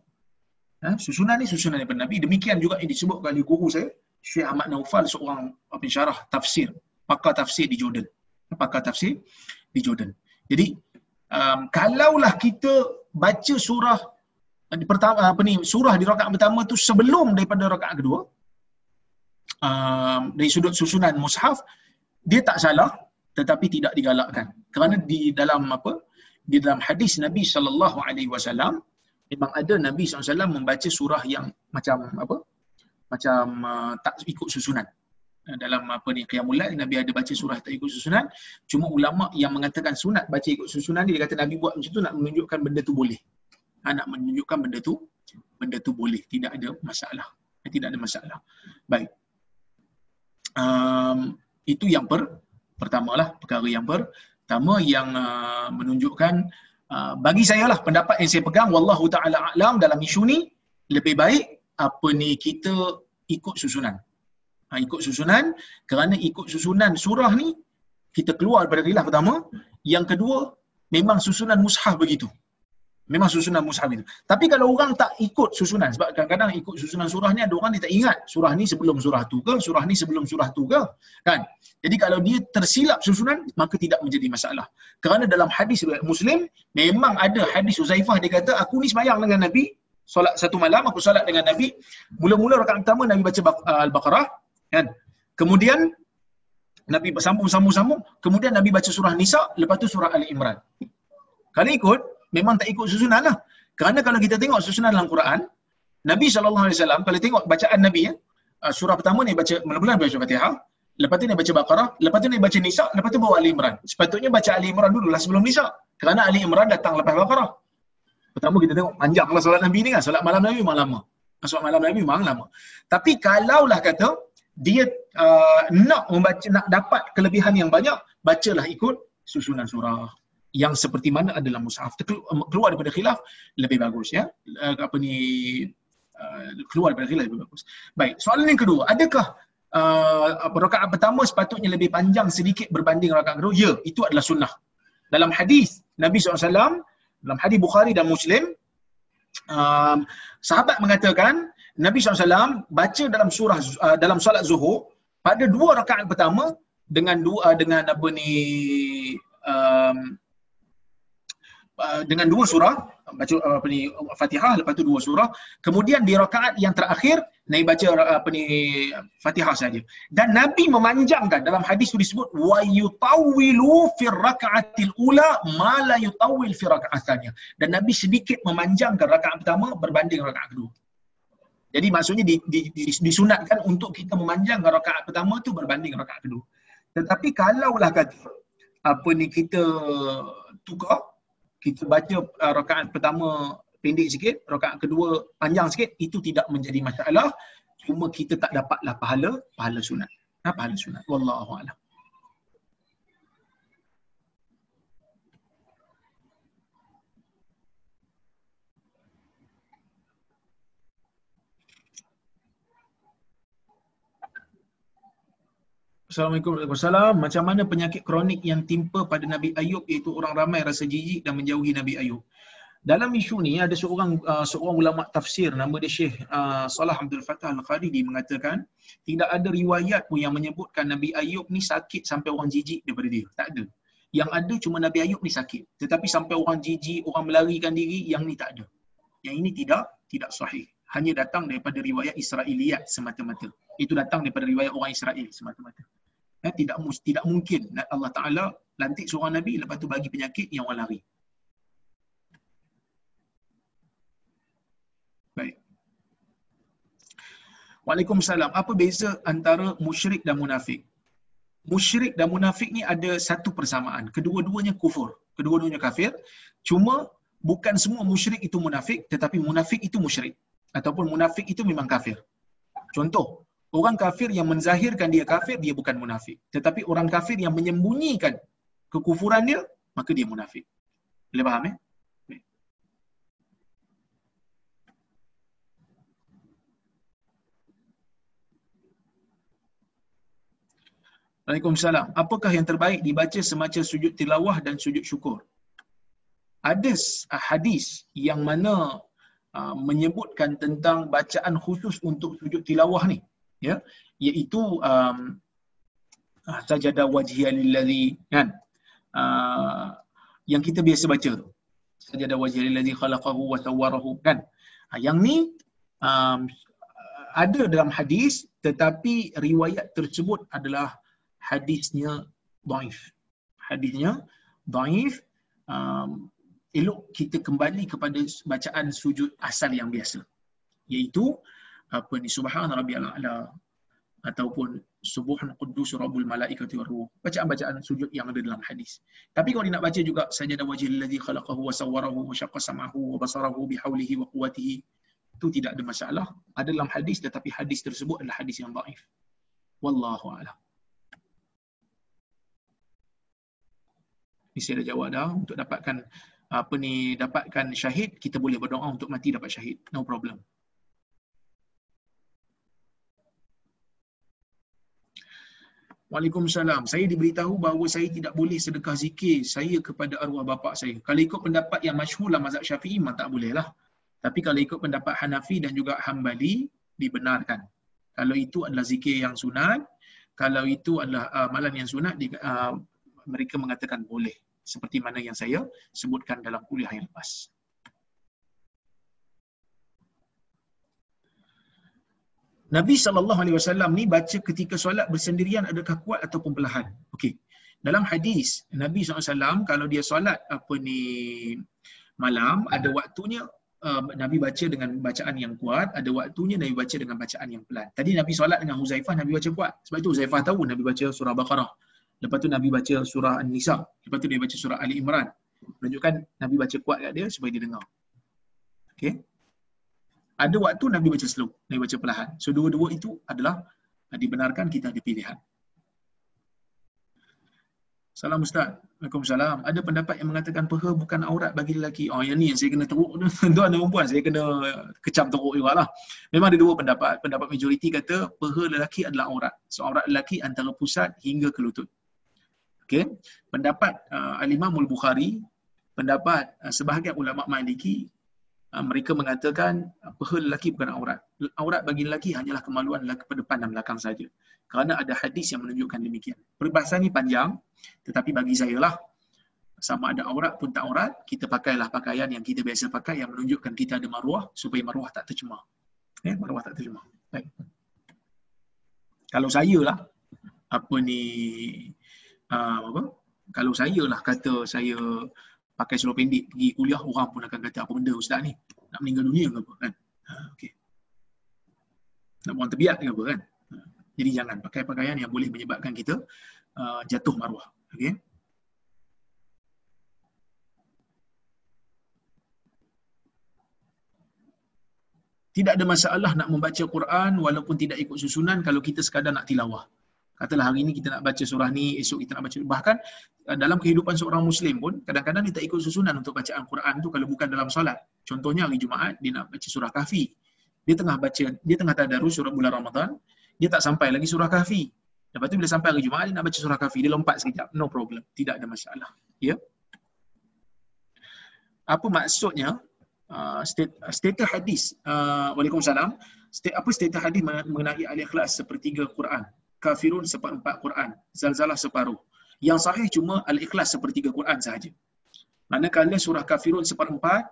Ha, susunan ni susunan daripada Nabi. Demikian juga yang disebut oleh guru saya, Syekh Ahmad Naufal seorang pensyarah tafsir, pakar tafsir di Jordan pakar tafsir di Jordan. Jadi um, kalaulah kita baca surah pertama apa ni surah di rakaat pertama tu sebelum daripada rakaat kedua um, dari sudut susunan mushaf dia tak salah tetapi tidak digalakkan kerana di dalam apa di dalam hadis Nabi sallallahu alaihi wasallam memang ada Nabi SAW membaca surah yang macam apa macam uh, tak ikut susunan dalam apa ni qiyamul lail nabi ada baca surah tak ikut susunan. Cuma ulama yang mengatakan sunat baca ikut susunan dia kata nabi buat macam tu nak menunjukkan benda tu boleh. Ha, nak menunjukkan benda tu benda tu boleh. Tidak ada masalah. Eh, tidak ada masalah. Baik. Um, itu yang per pertama lah perkara yang pertama yang uh, menunjukkan uh, bagi saya lah pendapat yang saya pegang wallahu taala alam dalam isu ni lebih baik apa ni kita ikut susunan ha, ikut susunan. Kerana ikut susunan surah ni kita keluar daripada khilaf pertama. Yang kedua memang susunan mushaf begitu. Memang susunan mushaf itu tapi kalau orang tak ikut susunan sebab kadang-kadang ikut susunan surah ni ada orang dia tak ingat surah ni sebelum surah tu ke surah ni sebelum surah tu ke kan? Jadi kalau dia tersilap susunan maka tidak menjadi masalah. Kerana dalam hadis muslim memang ada hadis Uzaifah dia kata aku ni sembahyang dengan nabi solat satu malam aku solat dengan nabi. Mula-mula rakaat pertama nabi baca al-baqarah kan? Kemudian Nabi bersambung-sambung-sambung kemudian Nabi baca surah Nisa lepas tu surah Ali Imran. Kalau ikut memang tak ikut susunan lah. Kerana kalau kita tengok susunan dalam Quran Nabi SAW kalau tengok bacaan Nabi ya, uh, surah pertama ni baca mula-mula baca Fatihah lepas tu ni baca Baqarah lepas tu ni baca Nisa lepas tu bawa Ali Imran. Sepatutnya baca Ali Imran dulu lah sebelum Nisa kerana Ali Imran datang lepas Baqarah. Pertama kita tengok panjanglah solat Nabi ni kan? Solat malam Nabi memang lama. Solat malam Nabi memang lama. Tapi kalaulah kata dia uh, nak membaca nak dapat kelebihan yang banyak bacalah ikut susunan surah. Yang seperti mana adalah mushaf. Keluar daripada khilaf lebih bagus ya. Uh, apa ni uh, keluar daripada khilaf lebih bagus. Baik soalan yang kedua. Adakah uh, rakaat pertama sepatutnya lebih panjang sedikit berbanding rakaat kedua? Ya itu adalah sunnah. Dalam hadis Nabi SAW dalam hadis Bukhari dan Muslim um, sahabat mengatakan Nabi SAW baca dalam surah uh, dalam solat zuhur pada dua rakaat pertama dengan dua uh, dengan apa ni um, uh, dengan dua surah baca uh, apa ni Fatihah lepas tu dua surah. Kemudian di rakaat yang terakhir Nabi baca uh, apa ni Fatihah saja. Dan Nabi memanjangkan dalam hadis itu disebut wa yutawwilu fi rakaatil ula ma la yutawwil fi rakaat dan Nabi sedikit memanjangkan rakaat pertama berbanding rakaat kedua. Jadi maksudnya di, di, di, disunatkan untuk kita memanjangkan rakaat pertama tu berbanding rakaat kedua. Tetapi kalaulah kata apa ni kita tukar, kita baca uh, rakaat pertama pendek sikit, rakaat kedua panjang sikit, itu tidak menjadi masalah. Cuma kita tak dapatlah pahala, pahala sunat. Ha, pahala sunat. Wallahu a'lam. Assalamualaikum warahmatullahi Macam mana penyakit kronik yang timpa pada Nabi Ayub iaitu orang ramai rasa jijik dan menjauhi Nabi Ayub? dalam isu ni ada seorang uh, seorang ulama tafsir nama dia Syekh uh, Salah Abdul Fattah Al-Kharidi mengatakan tidak ada riwayat pun yang menyebutkan Nabi Ayub ni sakit sampai orang jijik daripada dia. Tak ada. Yang ada cuma Nabi Ayub ni sakit. Tetapi sampai orang jijik, orang melarikan diri, yang ni tak ada. Yang ini tidak tidak sahih. Hanya datang daripada riwayat Israiliyat semata-mata. Itu datang daripada riwayat orang Israel semata-mata. Eh, tidak tidak mungkin Allah Taala lantik seorang nabi lepas tu bagi penyakit yang orang lari. Baik. Waalaikumsalam. Apa beza antara musyrik dan munafik? Musyrik dan munafik ni ada satu persamaan. Kedua-duanya kufur. Kedua-duanya kafir. Cuma bukan semua musyrik itu munafik tetapi munafik itu musyrik ataupun munafik itu memang kafir. Contoh, orang kafir yang menzahirkan dia kafir dia bukan munafik. Tetapi orang kafir yang menyembunyikan kekufuran dia maka dia munafik. Boleh faham eh? Waalaikumsalam. Apakah yang terbaik dibaca semacam sujud tilawah dan sujud syukur? Ada hadis yang mana uh, menyebutkan tentang bacaan khusus untuk sujud tilawah ni, ya, iaitu um, ah, sajadah wajhiya lillazi kan uh, yang kita biasa baca tu sajadah wajhiya lillazi khalaqahu wa sawwarahu kan uh, yang ni um, ada dalam hadis tetapi riwayat tersebut adalah hadisnya daif. Hadisnya daif. Um, elok kita kembali kepada bacaan sujud asal yang biasa. Iaitu apa ni subhana rabbiyal a'la ataupun subuhun quddus rabbul malaikati waruh. Bacaan-bacaan sujud yang ada dalam hadis. Tapi kalau dia nak baca juga sajadah wajhil ladzi khalaqahu wa sawwarahu wa syaqqa sam'ahu wa basarahu bihaulihi wa quwwatihi itu tidak ada masalah. Ada dalam hadis tetapi hadis tersebut adalah hadis yang daif. Wallahu a'lam. Mesti ada jawab dah untuk dapatkan apa ni dapatkan syahid kita boleh berdoa untuk mati dapat syahid no problem Waalaikumsalam. Saya diberitahu bahawa saya tidak boleh sedekah zikir saya kepada arwah bapa saya. Kalau ikut pendapat yang masyhur lah mazhab Syafi'i memang tak boleh lah. Tapi kalau ikut pendapat Hanafi dan juga Hambali dibenarkan. Kalau itu adalah zikir yang sunat, kalau itu adalah uh, amalan yang sunat, uh, mereka mengatakan boleh seperti mana yang saya sebutkan dalam kuliah yang lepas. Nabi sallallahu alaihi wasallam ni baca ketika solat bersendirian adakah kuat ataupun perlahan? Okey. Dalam hadis Nabi SAW kalau dia solat apa ni malam ada waktunya uh, Nabi baca dengan bacaan yang kuat, ada waktunya Nabi baca dengan bacaan yang pelan. Tadi Nabi solat dengan Huzaifah Nabi baca kuat. Sebab itu Huzaifah tahu Nabi baca surah Baqarah. Lepas tu Nabi baca surah An-Nisa. Lepas tu dia baca surah Ali Imran. Menunjukkan Nabi baca kuat kat dia supaya dia dengar. Okay. Ada waktu Nabi baca slow. Nabi baca perlahan. So dua-dua itu adalah dibenarkan kita ada pilihan. Salam Ustaz. Waalaikumsalam. Ada pendapat yang mengatakan peha bukan aurat bagi lelaki. Oh yang ni yang saya kena teruk. Tuan dan perempuan saya kena kecam teruk juga lah. Memang ada dua pendapat. Pendapat majoriti kata peha lelaki adalah aurat. So aurat lelaki antara pusat hingga ke lutut. Okay. Pendapat uh, Al-Imam Al-Bukhari, pendapat uh, sebahagian ulama Maliki, uh, mereka mengatakan uh, peha lelaki bukan aurat. Aurat bagi lelaki hanyalah kemaluan lelaki pada depan dan belakang saja. Kerana ada hadis yang menunjukkan demikian. Perbahasan ini panjang, tetapi bagi saya lah, sama ada aurat pun tak aurat, kita pakailah pakaian yang kita biasa pakai yang menunjukkan kita ada maruah supaya maruah tak tercemar. Eh, maruah tak tercemar. Baik. Kalau saya lah, apa ni, uh, apa? Kalau saya lah kata saya pakai seluar pendek pergi kuliah, orang pun akan kata apa benda ustaz ni? Nak meninggal dunia ke apa kan? Uh, okay. Nak buang terbiat ke apa kan? Uh, jadi jangan pakai pakaian yang boleh menyebabkan kita uh, jatuh maruah. Okay? Tidak ada masalah nak membaca Quran walaupun tidak ikut susunan kalau kita sekadar nak tilawah. Katalah hari ini kita nak baca surah ni, esok kita nak baca. Bahkan uh, dalam kehidupan seorang Muslim pun, kadang-kadang dia tak ikut susunan untuk bacaan Quran tu kalau bukan dalam solat. Contohnya hari Jumaat, dia nak baca surah kahfi. Dia tengah baca, dia tengah tadarus surah bulan Ramadan, dia tak sampai lagi surah kahfi. Lepas tu bila sampai hari Jumaat, dia nak baca surah kahfi. Dia lompat sekejap. No problem. Tidak ada masalah. Ya. apa maksudnya uh, state, status hadis uh, Waalaikumsalam state, apa status hadis mengenai al-ikhlas sepertiga Quran kafirun seperempat Quran zalzalah separuh. Yang sahih cuma al-ikhlas sepertiga Quran sahaja. Manakala surah kafirun seperempat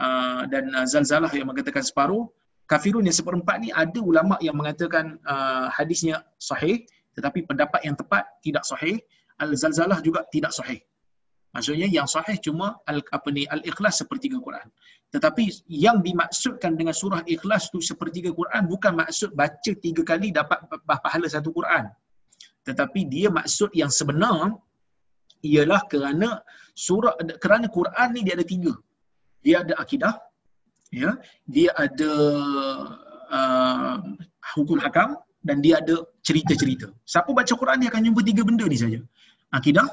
uh, dan uh, zalzalah yang mengatakan separuh kafirun yang seperempat ni ada ulama yang mengatakan uh, hadisnya sahih tetapi pendapat yang tepat tidak sahih al-zalzalah juga tidak sahih maksudnya yang sahih cuma al apa ni al-ikhlas sepertiga Quran. Tetapi yang dimaksudkan dengan surah ikhlas tu sepertiga Quran bukan maksud baca tiga kali dapat pahala satu Quran. Tetapi dia maksud yang sebenar ialah kerana surah kerana Quran ni dia ada tiga. Dia ada akidah ya dia ada uh, hukum hakam dan dia ada cerita-cerita. Siapa baca Quran dia akan jumpa tiga benda ni saja. Akidah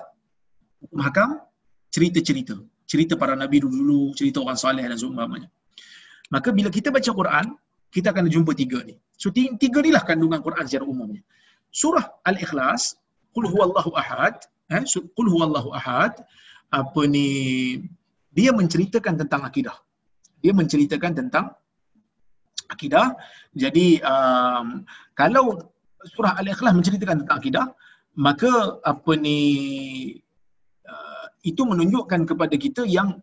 hukum hakam cerita-cerita. Cerita para nabi dulu-dulu cerita orang soleh dan seumpamanya. Maka bila kita baca Quran kita akan jumpa tiga ni. So tiga ni lah kandungan Quran secara umumnya. Surah al-ikhlas qul huwallahu ahad eh qul huwallahu ahad apa ni dia menceritakan tentang akidah. Dia menceritakan tentang akidah. Jadi um, kalau surah al-ikhlas menceritakan tentang akidah maka apa ni itu menunjukkan kepada kita yang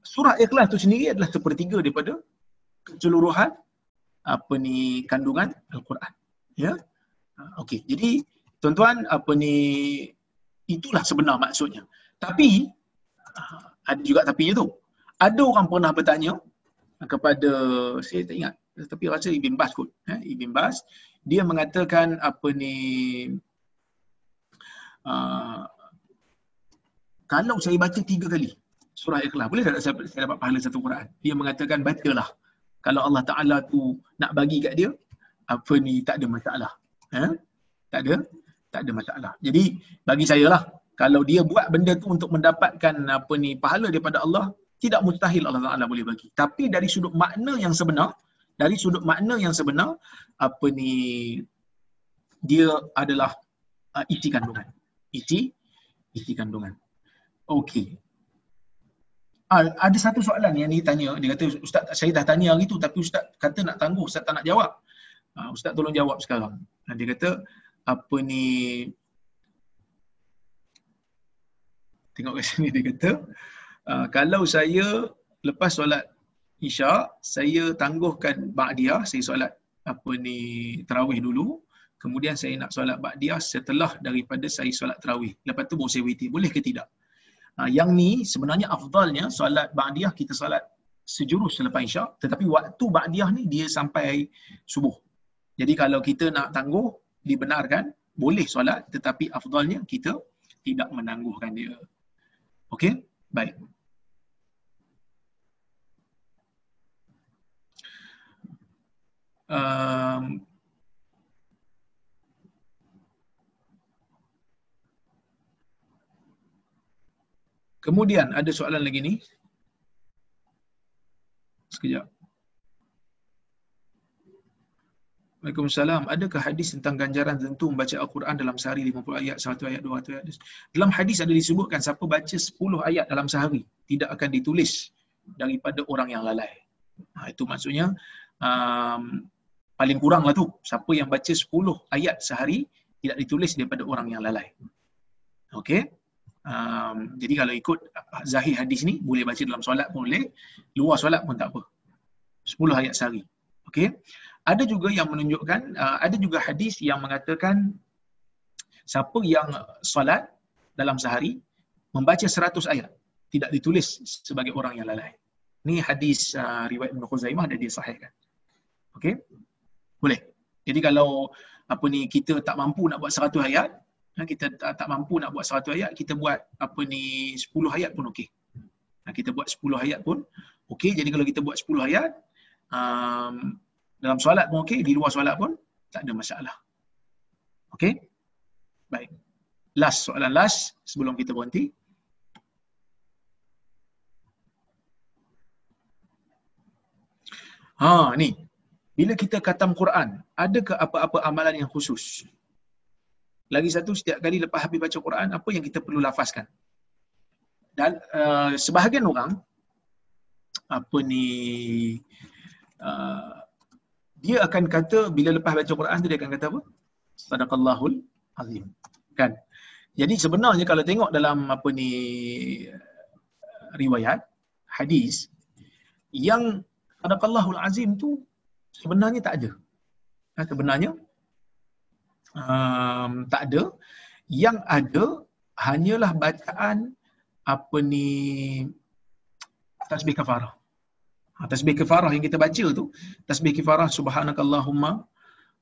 surah ikhlas itu sendiri adalah sepertiga daripada keseluruhan apa ni kandungan al-Quran. Ya? Uh, okey jadi tuan-tuan apa ni itulah sebenar maksudnya. Tapi uh, ada juga tapinya tu. Ada orang pernah bertanya kepada saya tak ingat tapi rasa Ibn Bas kot eh, Ibn Bas dia mengatakan apa ni uh, kalau saya baca tiga kali surah ikhlas boleh tak saya, saya dapat pahala satu Quran. Dia mengatakan bacalah. Kalau Allah Ta'ala tu nak bagi kat dia apa ni tak ada masalah. Eh? tak ada? Tak ada masalah. Jadi bagi saya lah kalau dia buat benda tu untuk mendapatkan apa ni pahala daripada Allah tidak mustahil Allah Taala boleh bagi. Tapi dari sudut makna yang sebenar dari sudut makna yang sebenar apa ni dia adalah uh, isi kandungan. Isi isi kandungan okey. Uh, ada satu soalan yang ni tanya dia kata ustaz saya dah tanya hari tu tapi ustaz kata nak tangguh ustaz tak nak jawab. Uh, ustaz tolong jawab sekarang. Uh, dia kata apa ni? Tengok kat sini dia kata kalau saya lepas solat isyak saya tangguhkan ba'diyah saya solat apa ni tarawih dulu. Kemudian saya nak solat ba'diyah setelah daripada saya solat tarawih lepas tu baru saya witir boleh ke tidak uh, yang ni sebenarnya afdalnya solat ba'diyah kita solat sejurus selepas isyak tetapi waktu ba'diyah ni dia sampai subuh. Jadi kalau kita nak tangguh dibenarkan boleh solat tetapi afdalnya kita tidak menangguhkan dia. Okey, baik. Um, kemudian ada soalan lagi ni. Sekejap. Waalaikumsalam. Adakah hadis tentang ganjaran tentu membaca Al-Quran dalam sehari 50 ayat, 1 ayat, 2 ayat? Dalam hadis ada disebutkan siapa baca 10 ayat dalam sehari tidak akan ditulis daripada orang yang lalai. Ha, itu maksudnya um, paling kuranglah tu. Siapa yang baca 10 ayat sehari tidak ditulis daripada orang yang lalai. Okey. Um, jadi kalau ikut zahir hadis ni boleh baca dalam solat pun boleh, luar solat pun tak apa. 10 ayat sehari. Okey ada juga yang menunjukkan uh, ada juga hadis yang mengatakan siapa yang solat dalam sehari membaca 100 ayat tidak ditulis sebagai orang yang lalai. Ni hadis uh, riwayat Ibn Khuzaimah dan dia sahihkan. Okey? Boleh. Jadi kalau apa ni kita tak mampu nak buat 100 ayat, kita tak, tak mampu nak buat 100 ayat, kita buat apa ni 10 ayat pun okey. Kita buat 10 ayat pun okey. Jadi kalau kita buat 10 ayat, um, dalam solat pun okey, di luar solat pun tak ada masalah. Okey? Baik. Last soalan last sebelum kita berhenti. Ha, ni. Bila kita khatam Quran, adakah apa-apa amalan yang khusus? Lagi satu, setiap kali lepas habis baca Quran, apa yang kita perlu lafazkan? dan uh, sebahagian orang apa ni uh, dia akan kata bila lepas baca Quran tu dia akan kata apa? Sadaqallahul azim. Kan? Jadi sebenarnya kalau tengok dalam apa ni riwayat hadis yang sadaqallahul azim tu sebenarnya tak ada. Ha, sebenarnya um, tak ada. Yang ada hanyalah bacaan apa ni tasbih kafarah. Ha, tasbih kafarah yang kita baca tu, tasbih kafarah subhanakallahumma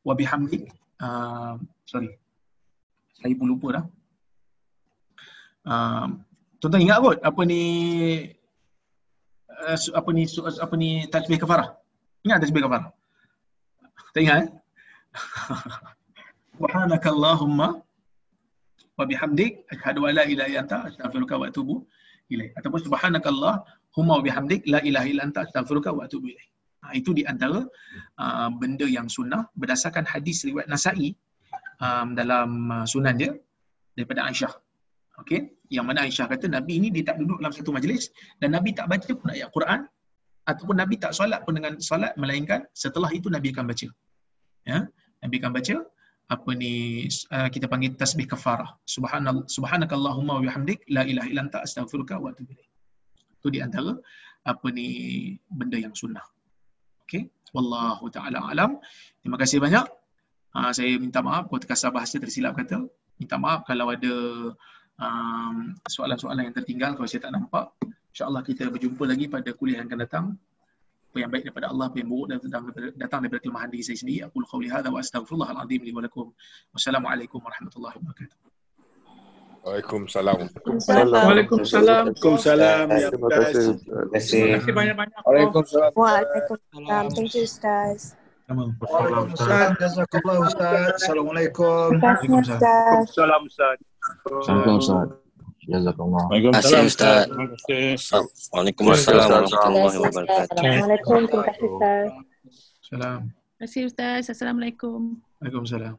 wa bihamdik. Uh, sorry. Saya pun lupa dah. Uh, tuan-tuan ingat kot apa ni uh, apa ni apa ni tasbih kafarah? Ingat tasbih kafarah? Tak ingat eh? Asyhadu an la ilaha illa anta astaghfiruka wa atubu ilaik ataupun subhanakallah humma wa bihamdik la ilaha illa anta astaghfiruka wa atubu ilaik ha, itu di antara uh, benda yang sunnah berdasarkan hadis riwayat Nasa'i um, dalam uh, sunan dia daripada Aisyah. Okey? Yang mana Aisyah kata Nabi ini dia tak duduk dalam satu majlis dan Nabi tak baca pun ayat Quran ataupun Nabi tak solat pun dengan solat melainkan setelah itu Nabi akan baca. Ya? Nabi akan baca apa ni uh, kita panggil tasbih kafarah. Subhanallah subhanakallahumma wa bihamdik la ilaha illa anta astaghfiruka wa atubu ilaik. Itu di antara apa ni benda yang sunnah. Okey? Wallahu taala alam. Terima kasih banyak. Uh, saya minta maaf kalau terkasar bahasa tersilap kata. Minta maaf kalau ada um, soalan-soalan yang tertinggal kalau saya tak nampak. Insyaallah kita berjumpa lagi pada kuliah yang akan datang apa yang baik daripada Allah, apa yang buruk datang daripada, datang daripada kelemahan diri saya sendiri. Aku qauli hadza wa astaghfirullahalazim li wa lakum. Wassalamualaikum warahmatullahi wabarakatuh. Waalaikumsalam. Waalaikumsalam. Waalaikumsalam. Terima kasih. Terima kasih banyak-banyak. Waalaikumsalam. Waalaikumsalam. Thank you, Ustaz. Ustaz, jazakallah Ustaz. Assalamualaikum. Kasih, Ustaz. Salam Ustaz. Assalamualaikum Ustaz. Jazakallah. Waalaikumsalam Ustaz. Terima kasih. Waalaikumsalam warahmatullahi wabarakatuh. Assalamualaikum. Terima kasih, Ustaz. Salam. Terima kasih Ustaz. Assalamualaikum. Waalaikumsalam.